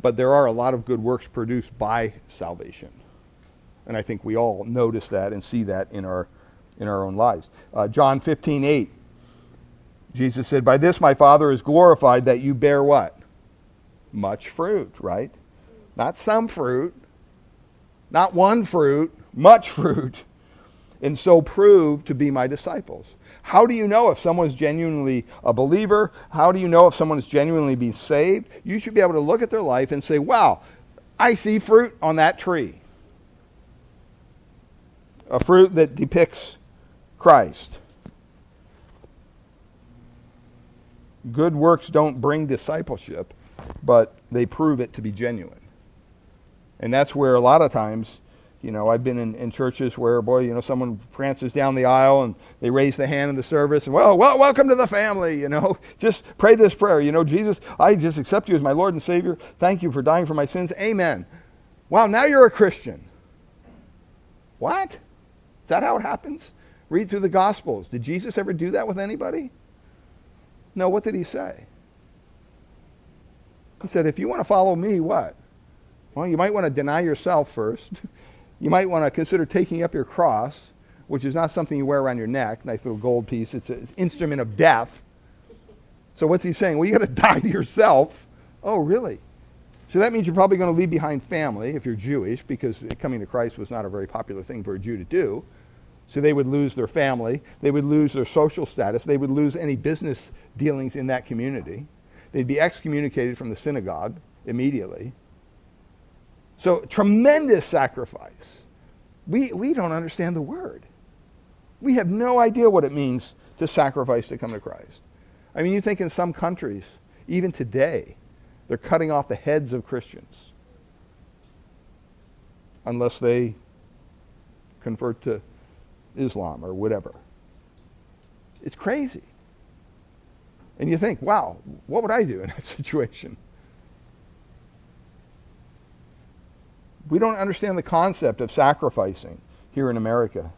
[SPEAKER 1] but there are a lot of good works produced by salvation. And I think we all notice that and see that in our, in our own lives. Uh, John 15, 8. Jesus said, By this my Father is glorified that you bear what? Much fruit, right? Not some fruit, not one fruit, much fruit, and so prove to be my disciples. How do you know if someone's genuinely a believer? How do you know if someone is genuinely being saved? You should be able to look at their life and say, wow, I see fruit on that tree. A fruit that depicts Christ. Good works don't bring discipleship, but they prove it to be genuine. And that's where a lot of times, you know, I've been in, in churches where, boy, you know, someone prances down the aisle and they raise the hand in the service and, well, well, welcome to the family, you know. Just pray this prayer, you know, Jesus, I just accept you as my Lord and Savior. Thank you for dying for my sins. Amen. Wow, now you're a Christian. What? Is that how it happens? Read through the Gospels. Did Jesus ever do that with anybody? No, what did he say? He said, if you want to follow me, what? Well, you might want to deny yourself first. You might want to consider taking up your cross. which is not something you wear around your neck, nice little gold piece. It's an instrument of death. So what's he saying? Well, you got to die to yourself. Oh, really? So that means you're probably going to leave behind family if you're Jewish, because coming to Christ was not a very popular thing for a Jew to do. So they would lose their family, they would lose their social status, they would lose any business dealings in that community. They'd be excommunicated from the synagogue immediately. So tremendous sacrifice. We, we don't understand the word. We have no idea what it means to sacrifice to come to Christ. I mean, you think in some countries, even today, they're cutting off the heads of Christians unless they convert to Islam or whatever. It's crazy. And you think, wow, what would I do in that situation? We don't understand the concept of sacrificing here in America.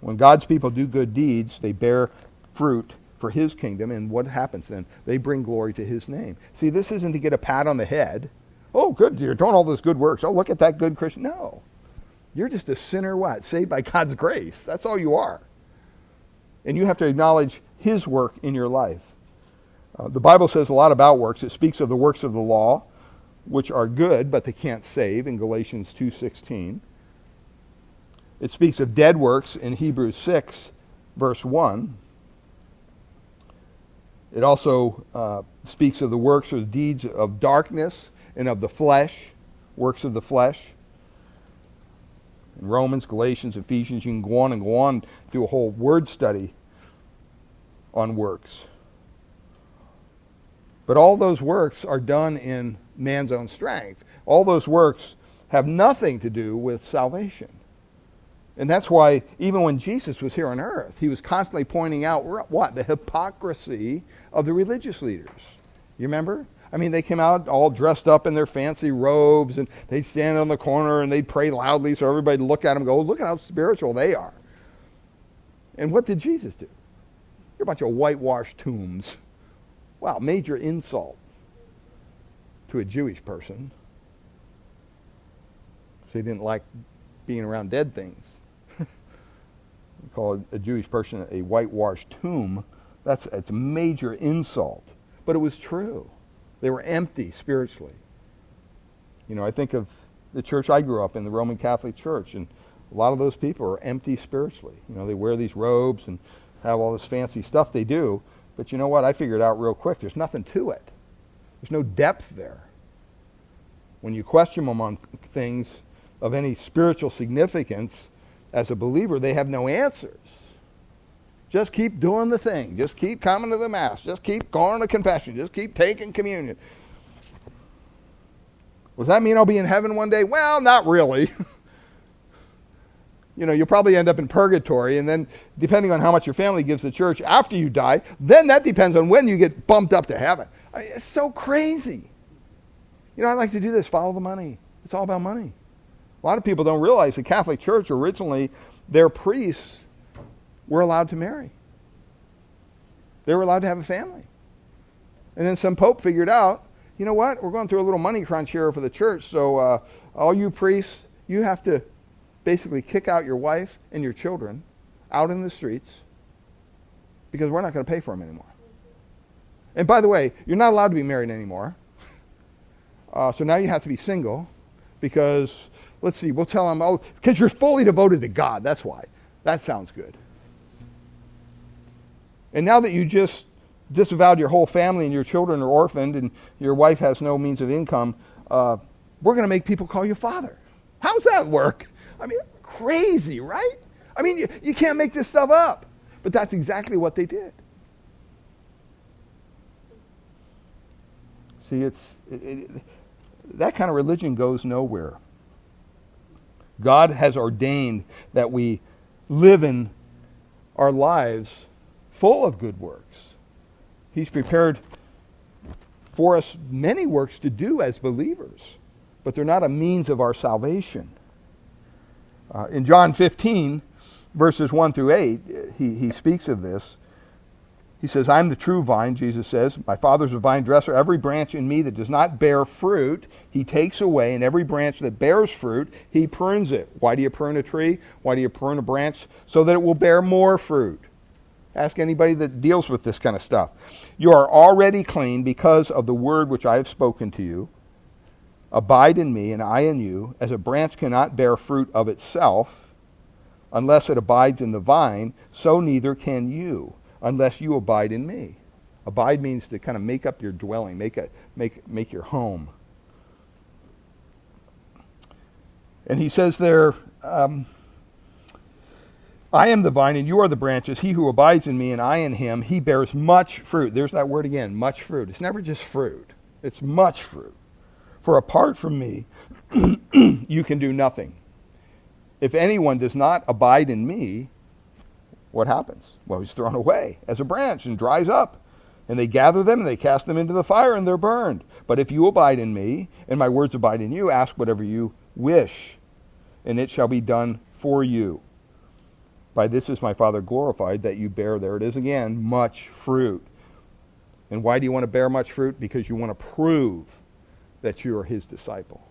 [SPEAKER 1] When God's people do good deeds, they bear fruit for his kingdom, and what happens then? They bring glory to his name. See, this isn't to get a pat on the head. Oh, good, you're doing all those good works. Oh, look at that good Christian. No. You're just a sinner, what? Saved by God's grace. That's all you are. And you have to acknowledge his work in your life. Uh, the Bible says a lot about works. It speaks of the works of the law, which are good, but they can't save in Galatians 2.16. It speaks of dead works in Hebrews 6, verse 1. It also uh, speaks of the works or the deeds of darkness and of the flesh, works of the flesh. Romans, Galatians, Ephesians, you can go on and go on, do a whole word study on works. But all those works are done in man's own strength. All those works have nothing to do with salvation. And that's why, even when Jesus was here on earth, he was constantly pointing out what? The hypocrisy of the religious leaders. You remember? I mean, they came out all dressed up in their fancy robes, and they'd stand on the corner and they'd pray loudly so everybody would look at them and go, look at how spiritual they are. And what did Jesus do? You're a bunch of whitewashed tombs. Wow, major insult to a Jewish person. So he didn't like being around dead things call a Jewish person a whitewashed tomb, that's, that's a major insult. But it was true. They were empty spiritually. You know, I think of the church I grew up in, the Roman Catholic Church, and a lot of those people are empty spiritually. You know, they wear these robes and have all this fancy stuff they do, but you know what? I figured out real quick there's nothing to it. There's no depth there. When you question them on things of any spiritual significance, as a believer, they have no answers. Just keep doing the thing. Just keep coming to the Mass. Just keep going to confession. Just keep taking communion. Does that mean I'll be in heaven one day? Well, not really. you know, you'll probably end up in purgatory, and then depending on how much your family gives the church after you die, then that depends on when you get bumped up to heaven. I mean, it's so crazy. You know, I like to do this follow the money. It's all about money. A lot of people don't realize the Catholic Church originally, their priests were allowed to marry. They were allowed to have a family. And then some pope figured out, you know what? We're going through a little money crunch here for the church, so uh, all you priests, you have to basically kick out your wife and your children out in the streets because we're not going to pay for them anymore. And by the way, you're not allowed to be married anymore. Uh, so now you have to be single because Let's see, we'll tell them, oh, because you're fully devoted to God. That's why. That sounds good. And now that you just disavowed your whole family and your children are orphaned and your wife has no means of income, uh, we're going to make people call you father. How's that work? I mean, crazy, right? I mean, you, you can't make this stuff up. But that's exactly what they did. See, it's it, it, that kind of religion goes nowhere. God has ordained that we live in our lives full of good works. He's prepared for us many works to do as believers, but they're not a means of our salvation. Uh, in John 15, verses 1 through 8, he, he speaks of this. He says, I'm the true vine, Jesus says. My Father's a vine dresser. Every branch in me that does not bear fruit, he takes away, and every branch that bears fruit, he prunes it. Why do you prune a tree? Why do you prune a branch? So that it will bear more fruit. Ask anybody that deals with this kind of stuff. You are already clean because of the word which I have spoken to you. Abide in me, and I in you, as a branch cannot bear fruit of itself unless it abides in the vine, so neither can you unless you abide in me. Abide means to kind of make up your dwelling, make, a, make, make your home. And he says there, um, I am the vine and you are the branches. He who abides in me and I in him, he bears much fruit. There's that word again, much fruit. It's never just fruit, it's much fruit. For apart from me, you can do nothing. If anyone does not abide in me, what happens? Well, he's thrown away as a branch and dries up. And they gather them and they cast them into the fire and they're burned. But if you abide in me and my words abide in you, ask whatever you wish, and it shall be done for you. By this is my Father glorified that you bear, there it is again, much fruit. And why do you want to bear much fruit? Because you want to prove that you are his disciple.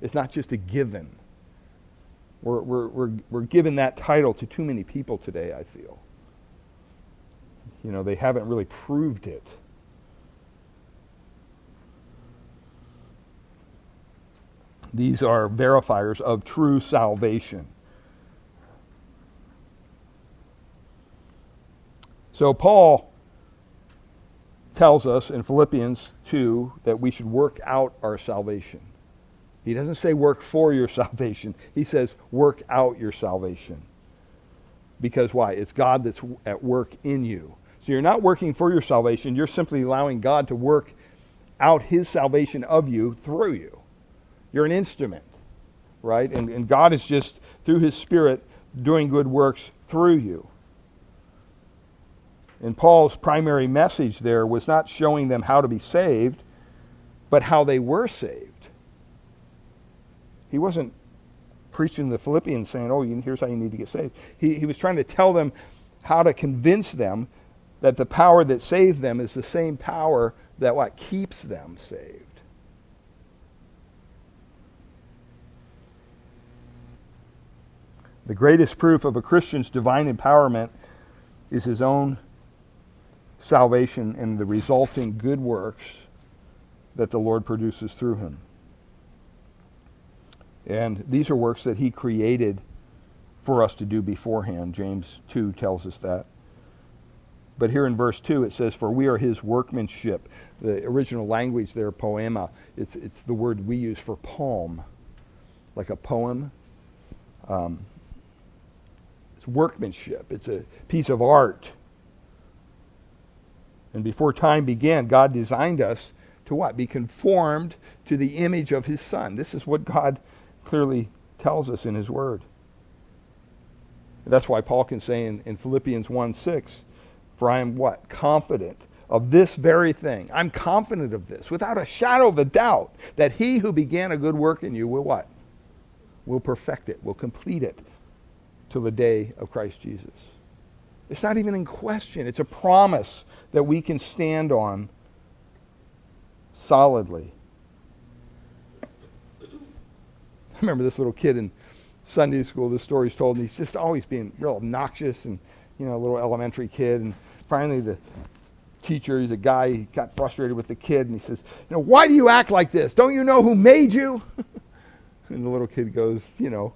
[SPEAKER 1] It's not just a given. We're, we're, we're, we're giving that title to too many people today, I feel. You know, they haven't really proved it. These are verifiers of true salvation. So, Paul tells us in Philippians 2 that we should work out our salvation. He doesn't say work for your salvation. He says work out your salvation. Because why? It's God that's at work in you. So you're not working for your salvation. You're simply allowing God to work out his salvation of you through you. You're an instrument, right? And, and God is just, through his Spirit, doing good works through you. And Paul's primary message there was not showing them how to be saved, but how they were saved. He wasn't preaching to the Philippians saying, oh, here's how you need to get saved. He, he was trying to tell them how to convince them that the power that saved them is the same power that what keeps them saved. The greatest proof of a Christian's divine empowerment is his own salvation and the resulting good works that the Lord produces through him. And these are works that he created for us to do beforehand. James 2 tells us that. But here in verse 2 it says, For we are his workmanship. The original language there, poiema, it's, it's the word we use for poem, like a poem. Um, it's workmanship, it's a piece of art. And before time began, God designed us to what? Be conformed to the image of his Son. This is what God clearly tells us in his word. That's why Paul can say in, in Philippians 1 6, For I am what? Confident of this very thing. I'm confident of this, without a shadow of a doubt, that he who began a good work in you will what? Will perfect it, will complete it till the day of Christ Jesus. It's not even in question. It's a promise that we can stand on solidly. I remember this little kid in Sunday school. This story's told, and he's just always being real obnoxious and you know, a little elementary kid. And finally, the teacher, he's a guy, he got frustrated with the kid, and he says, "You know, why do you act like this? Don't you know who made you?" and the little kid goes, "You know,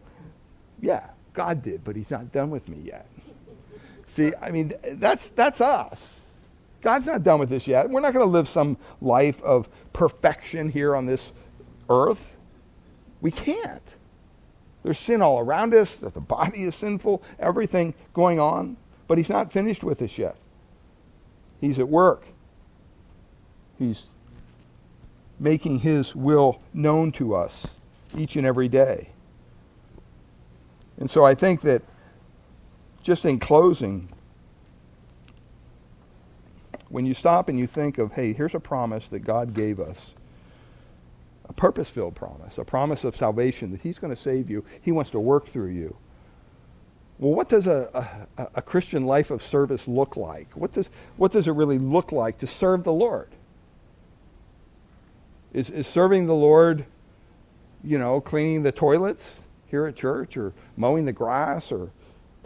[SPEAKER 1] yeah, God did, but He's not done with me yet." See, I mean, that's that's us. God's not done with this yet. We're not going to live some life of perfection here on this earth. We can't. There's sin all around us, that the body is sinful, everything going on. But he's not finished with us yet. He's at work. He's making his will known to us each and every day. And so I think that just in closing, when you stop and you think of, hey, here's a promise that God gave us a purpose filled promise, a promise of salvation that He's going to save you. He wants to work through you. well, what does a, a, a, Christian life of service look like? What does, what does it really look like to serve the Lord? Is, is serving the Lord, you know, cleaning the toilets here at church or mowing the grass or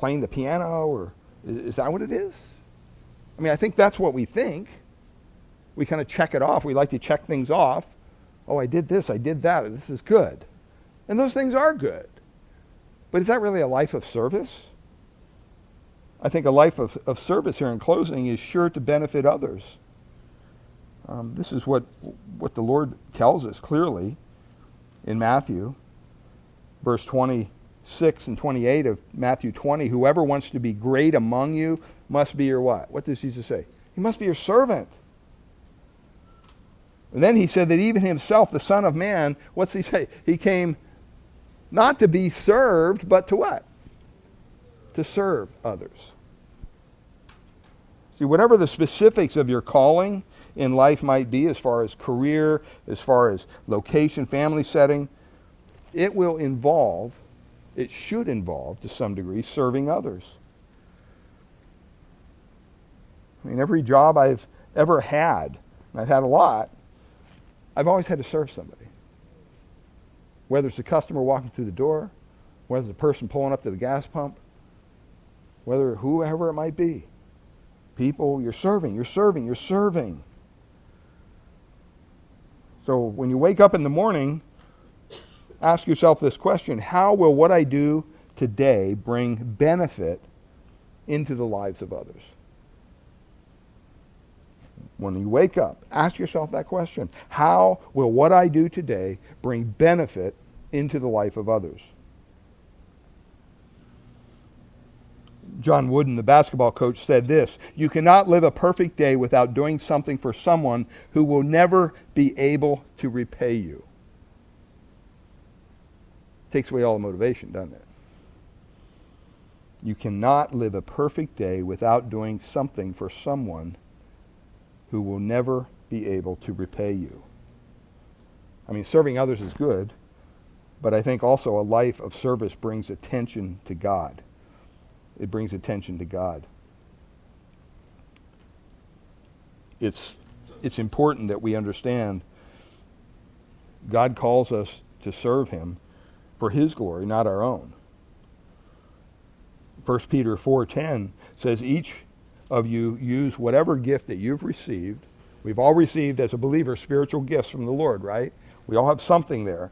[SPEAKER 1] playing the piano or is, that what it is? I mean, I think that's what we think. We kind of check it off. We like to check things off. Oh, I did this, I did that, this is good. And those things are good. But is that really a life of service? I think a life of, of service here in closing is sure to benefit others. Um, this is what, what the Lord tells us clearly in Matthew, verse 26 and 28 of Matthew 20. Whoever wants to be great among you must be your what? What does Jesus say? He must be your servant. And then he said that even himself, the Son of Man, what's he say? He came not to be served, but to what? To serve others. See, whatever the specifics of your calling in life might be, as far as career, as far as location, family setting, it will involve, it should involve to some degree, serving others. I mean, every job I've ever had, and I've had a lot, I've always had to serve somebody. Whether it's a customer walking through the door, whether it's a person pulling up to the gas pump, whether whoever it might be. People, you're serving, you're serving, you're serving. So when you wake up in the morning, ask yourself this question How will what I do today bring benefit into the lives of others? when you wake up, ask yourself that question. How will what I do today bring benefit into the life of others? John Wooden, the basketball coach, said this You cannot live a perfect day without doing something for someone who will never be able to repay you. Takes away all the motivation, doesn't it? You cannot live a perfect day without doing something for someone who will never be able to repay you. I mean, serving others is good, but I think also a life of service brings attention to God. It brings attention to God. It's, it's important that we understand God calls us to serve Him for His glory, not our own. 1 Peter 4:10 says each of you use whatever gift that you've received. We've all received, as a believer, spiritual gifts from the Lord, right? We all have something there.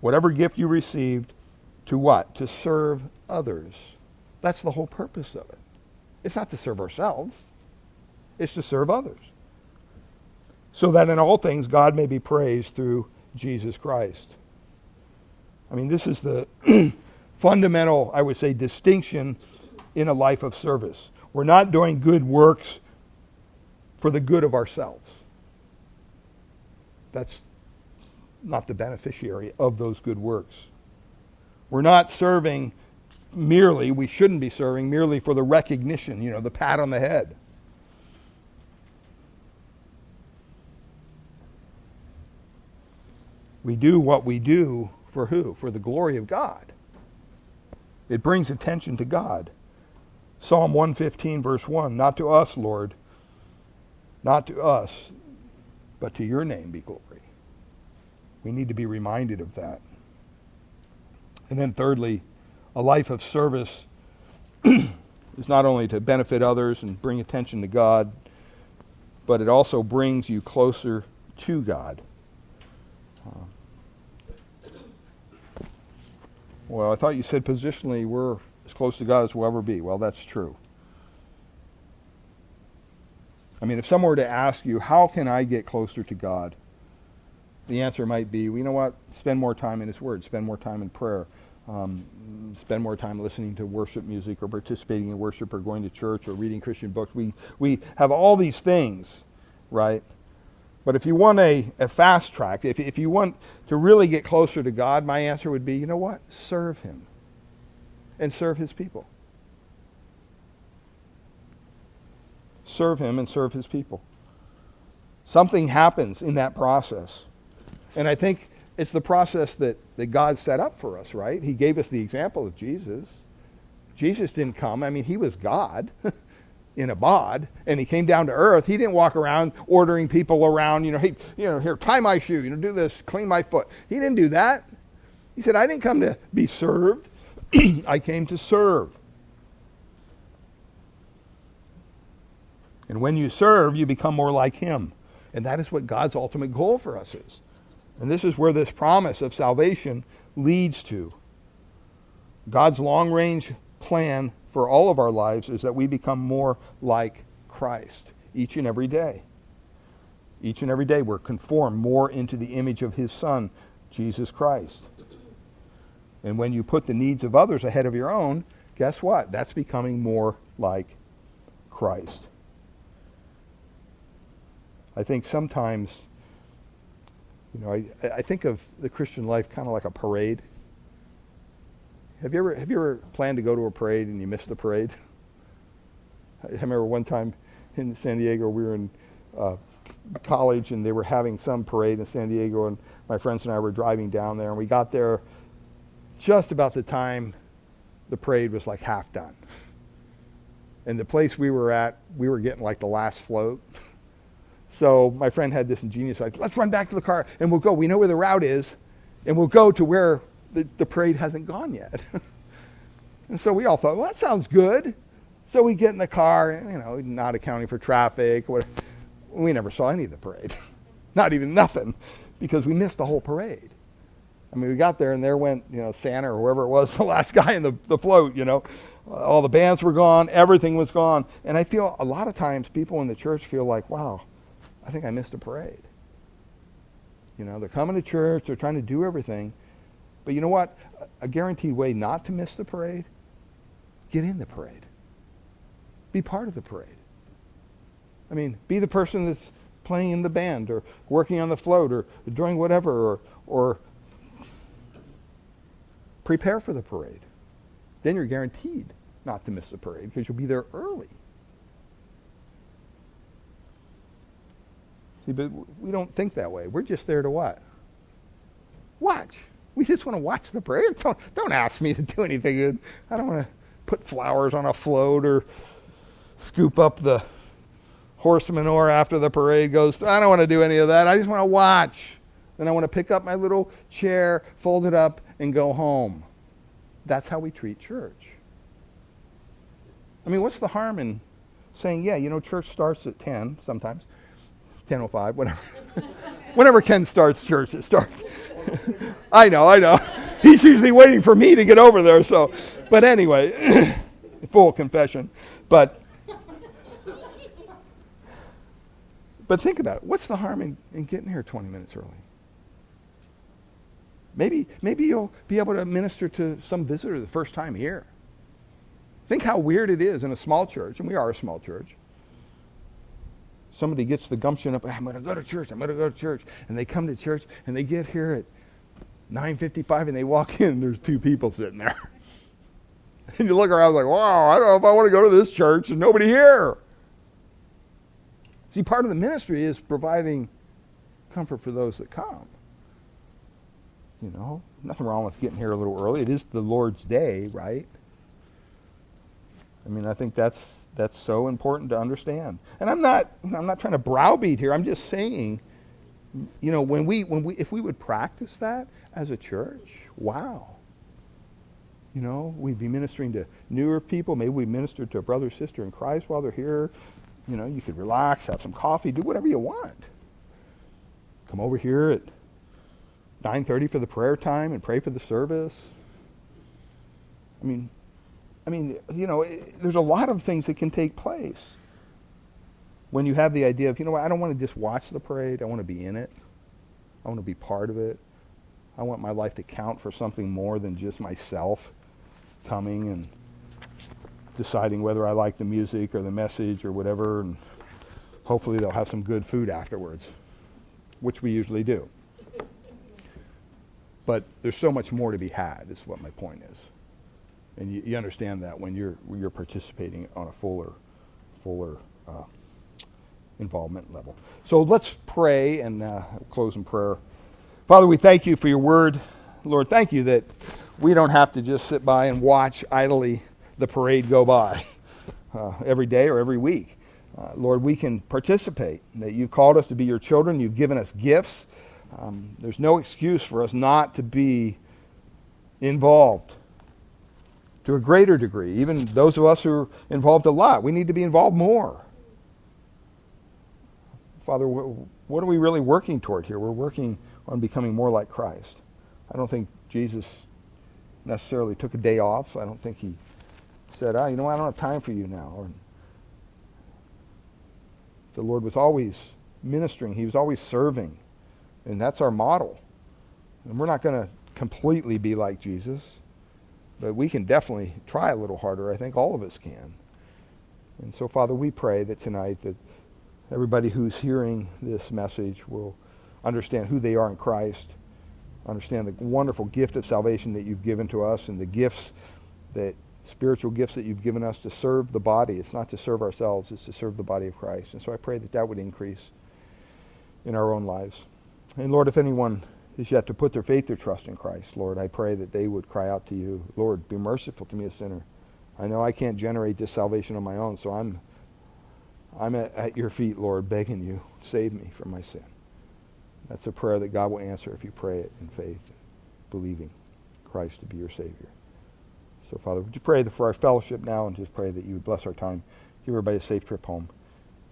[SPEAKER 1] Whatever gift you received, to what? To serve others. That's the whole purpose of it. It's not to serve ourselves, it's to serve others. So that in all things God may be praised through Jesus Christ. I mean, this is the fundamental, I would say, distinction in a life of service. We're not doing good works for the good of ourselves. That's not the beneficiary of those good works. We're not serving merely, we shouldn't be serving merely for the recognition, you know, the pat on the head. We do what we do for who? For the glory of God. It brings attention to God. Psalm 115, verse 1 Not to us, Lord, not to us, but to your name be glory. We need to be reminded of that. And then, thirdly, a life of service is not only to benefit others and bring attention to God, but it also brings you closer to God. Well, I thought you said positionally we're as close to God as we'll ever be. Well, that's true. I mean, if someone were to ask you, how can I get closer to God? The answer might be, well, you know what? Spend more time in His Word. Spend more time in prayer. Um, spend more time listening to worship music or participating in worship or going to church or reading Christian books. We, we have all these things, right? But if you want a, a fast track, if, if you want to really get closer to God, my answer would be you know what? Serve Him and serve His people. Serve Him and serve His people. Something happens in that process. And I think it's the process that, that God set up for us, right? He gave us the example of Jesus. Jesus didn't come. I mean, he was God in a bod, and he came down to earth. He didn't walk around ordering people around, you know, hey, you know, here, tie my shoe, you know, do this, clean my foot. He didn't do that. He said, I didn't come to be served. I came to serve. And when you serve, you become more like him. And that is what God's ultimate goal for us is. And this is where this promise of salvation leads to. God's long range plan for all of our lives is that we become more like Christ each and every day. Each and every day we're conformed more into the image of his Son, Jesus Christ. And when you put the needs of others ahead of your own, guess what? That's becoming more like Christ. I think sometimes, you know, I, I think of the Christian life kind of like a parade. Have you ever have you ever planned to go to a parade and you missed the parade? I remember one time in San Diego we were in uh, college and they were having some parade in San Diego and my friends and I were driving down there and we got there just about the time the parade was like half done. And the place we were at, we were getting like the last float. So my friend had this ingenious idea. Let's run back to the car and we'll go. We know where the route is, and we'll go to where the, the parade hasn't gone yet. and so we all thought, well, that sounds good. So we get in the car, and, you know, not accounting for traffic. Whatever. We never saw any of the parade. not even nothing, because we missed the whole parade. I mean, we got there, and there went, you know, Santa or whoever it was, the last guy in the, the float, you know. Uh, all the bands were gone. Everything was gone. And I feel a lot of times people in the church feel like, wow, I think I missed a parade. You know, they're coming to church, they're trying to do everything. But you know what? A guaranteed way not to miss the parade? Get in the parade. Be part of the parade. I mean, be the person that's playing in the band or working on the float or doing whatever or, or prepare for the parade. Then you're guaranteed not to miss the parade because you'll be there early. See, but we don't think that way. We're just there to what? Watch. We just want to watch the parade. Don't, don't ask me to do anything. I don't want to put flowers on a float or scoop up the horse manure after the parade goes. I don't want to do any of that. I just want to watch. Then I want to pick up my little chair, fold it up, and go home. That's how we treat church. I mean, what's the harm in saying, yeah, you know, church starts at 10 sometimes. 10.05, whatever. Whenever Ken starts church, it starts. I know, I know. He's usually waiting for me to get over there, so. But anyway, full confession. But, but think about it. What's the harm in, in getting here 20 minutes early? Maybe, maybe you'll be able to minister to some visitor the first time here. Think how weird it is in a small church, and we are a small church, somebody gets the gumption up, ah, I'm going to go to church, I'm going to go to church. And they come to church and they get here at 9.55 and they walk in and there's two people sitting there. and you look around like, wow, I don't know if I want to go to this church and nobody here. See, part of the ministry is providing comfort for those that come. You know, nothing wrong with getting here a little early. It is the Lord's day, right? I mean, I think that's that's so important to understand. And I'm not, you know, I'm not trying to browbeat here. I'm just saying, you know, when we when we if we would practice that as a church, wow. You know, we'd be ministering to newer people. Maybe we minister to a brother or sister in Christ while they're here. You know, you could relax, have some coffee, do whatever you want. Come over here at 9:30 for the prayer time and pray for the service. I mean, I mean, you know, it, there's a lot of things that can take place when you have the idea of, you know what, I don't want to just watch the parade. I want to be in it. I want to be part of it. I want my life to count for something more than just myself coming and deciding whether I like the music or the message or whatever. And hopefully they'll have some good food afterwards, which we usually do. But there's so much more to be had, is what my point is and you, you, understand that when you're when you're participating on a fuller fuller uh, involvement level. So let's pray and uh, close in prayer. Father, we thank you for your word. Lord, thank you that we don't have to just sit by and watch idly the parade go by uh, every day or every week. Uh, Lord, we can participate. That you've called us to be your children. You've given us gifts. Um, there's no excuse for us not to be involved to a greater degree. Even those of us who are involved a lot, we need to be involved more. Father, what are we really working toward here? We're working on becoming more like Christ. I don't think Jesus necessarily took a day off. I don't think he said, ah, you know, I don't have time for you now. The Lord was always ministering. He was always serving. And that's our model. And we're not going to completely be like Jesus, but we can definitely try a little harder. I think all of us can. And so, Father, we pray that tonight that everybody who's hearing this message will understand who they are in Christ, understand the wonderful gift of salvation that you've given to us and the gifts that spiritual gifts that you've given us to serve the body. It's not to serve ourselves, it's to serve the body of Christ. And so I pray that that would increase in our own lives. And Lord, if anyone is yet to put their faith or trust in Christ, Lord, I pray that they would cry out to you, Lord, be merciful to me, a sinner. I know I can't generate this salvation on my own, so I'm, I'm at, at your feet, Lord, begging you, save me from my sin. That's a prayer that God will answer if you pray it in faith, believing Christ to be your Savior. So, Father, would you pray for our fellowship now and just pray that you would bless our time, give everybody a safe trip home.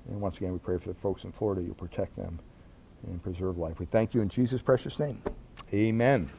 [SPEAKER 1] And once again, we pray for the folks in Florida, you'll protect them and preserve life. We thank you in Jesus' precious name. Amen.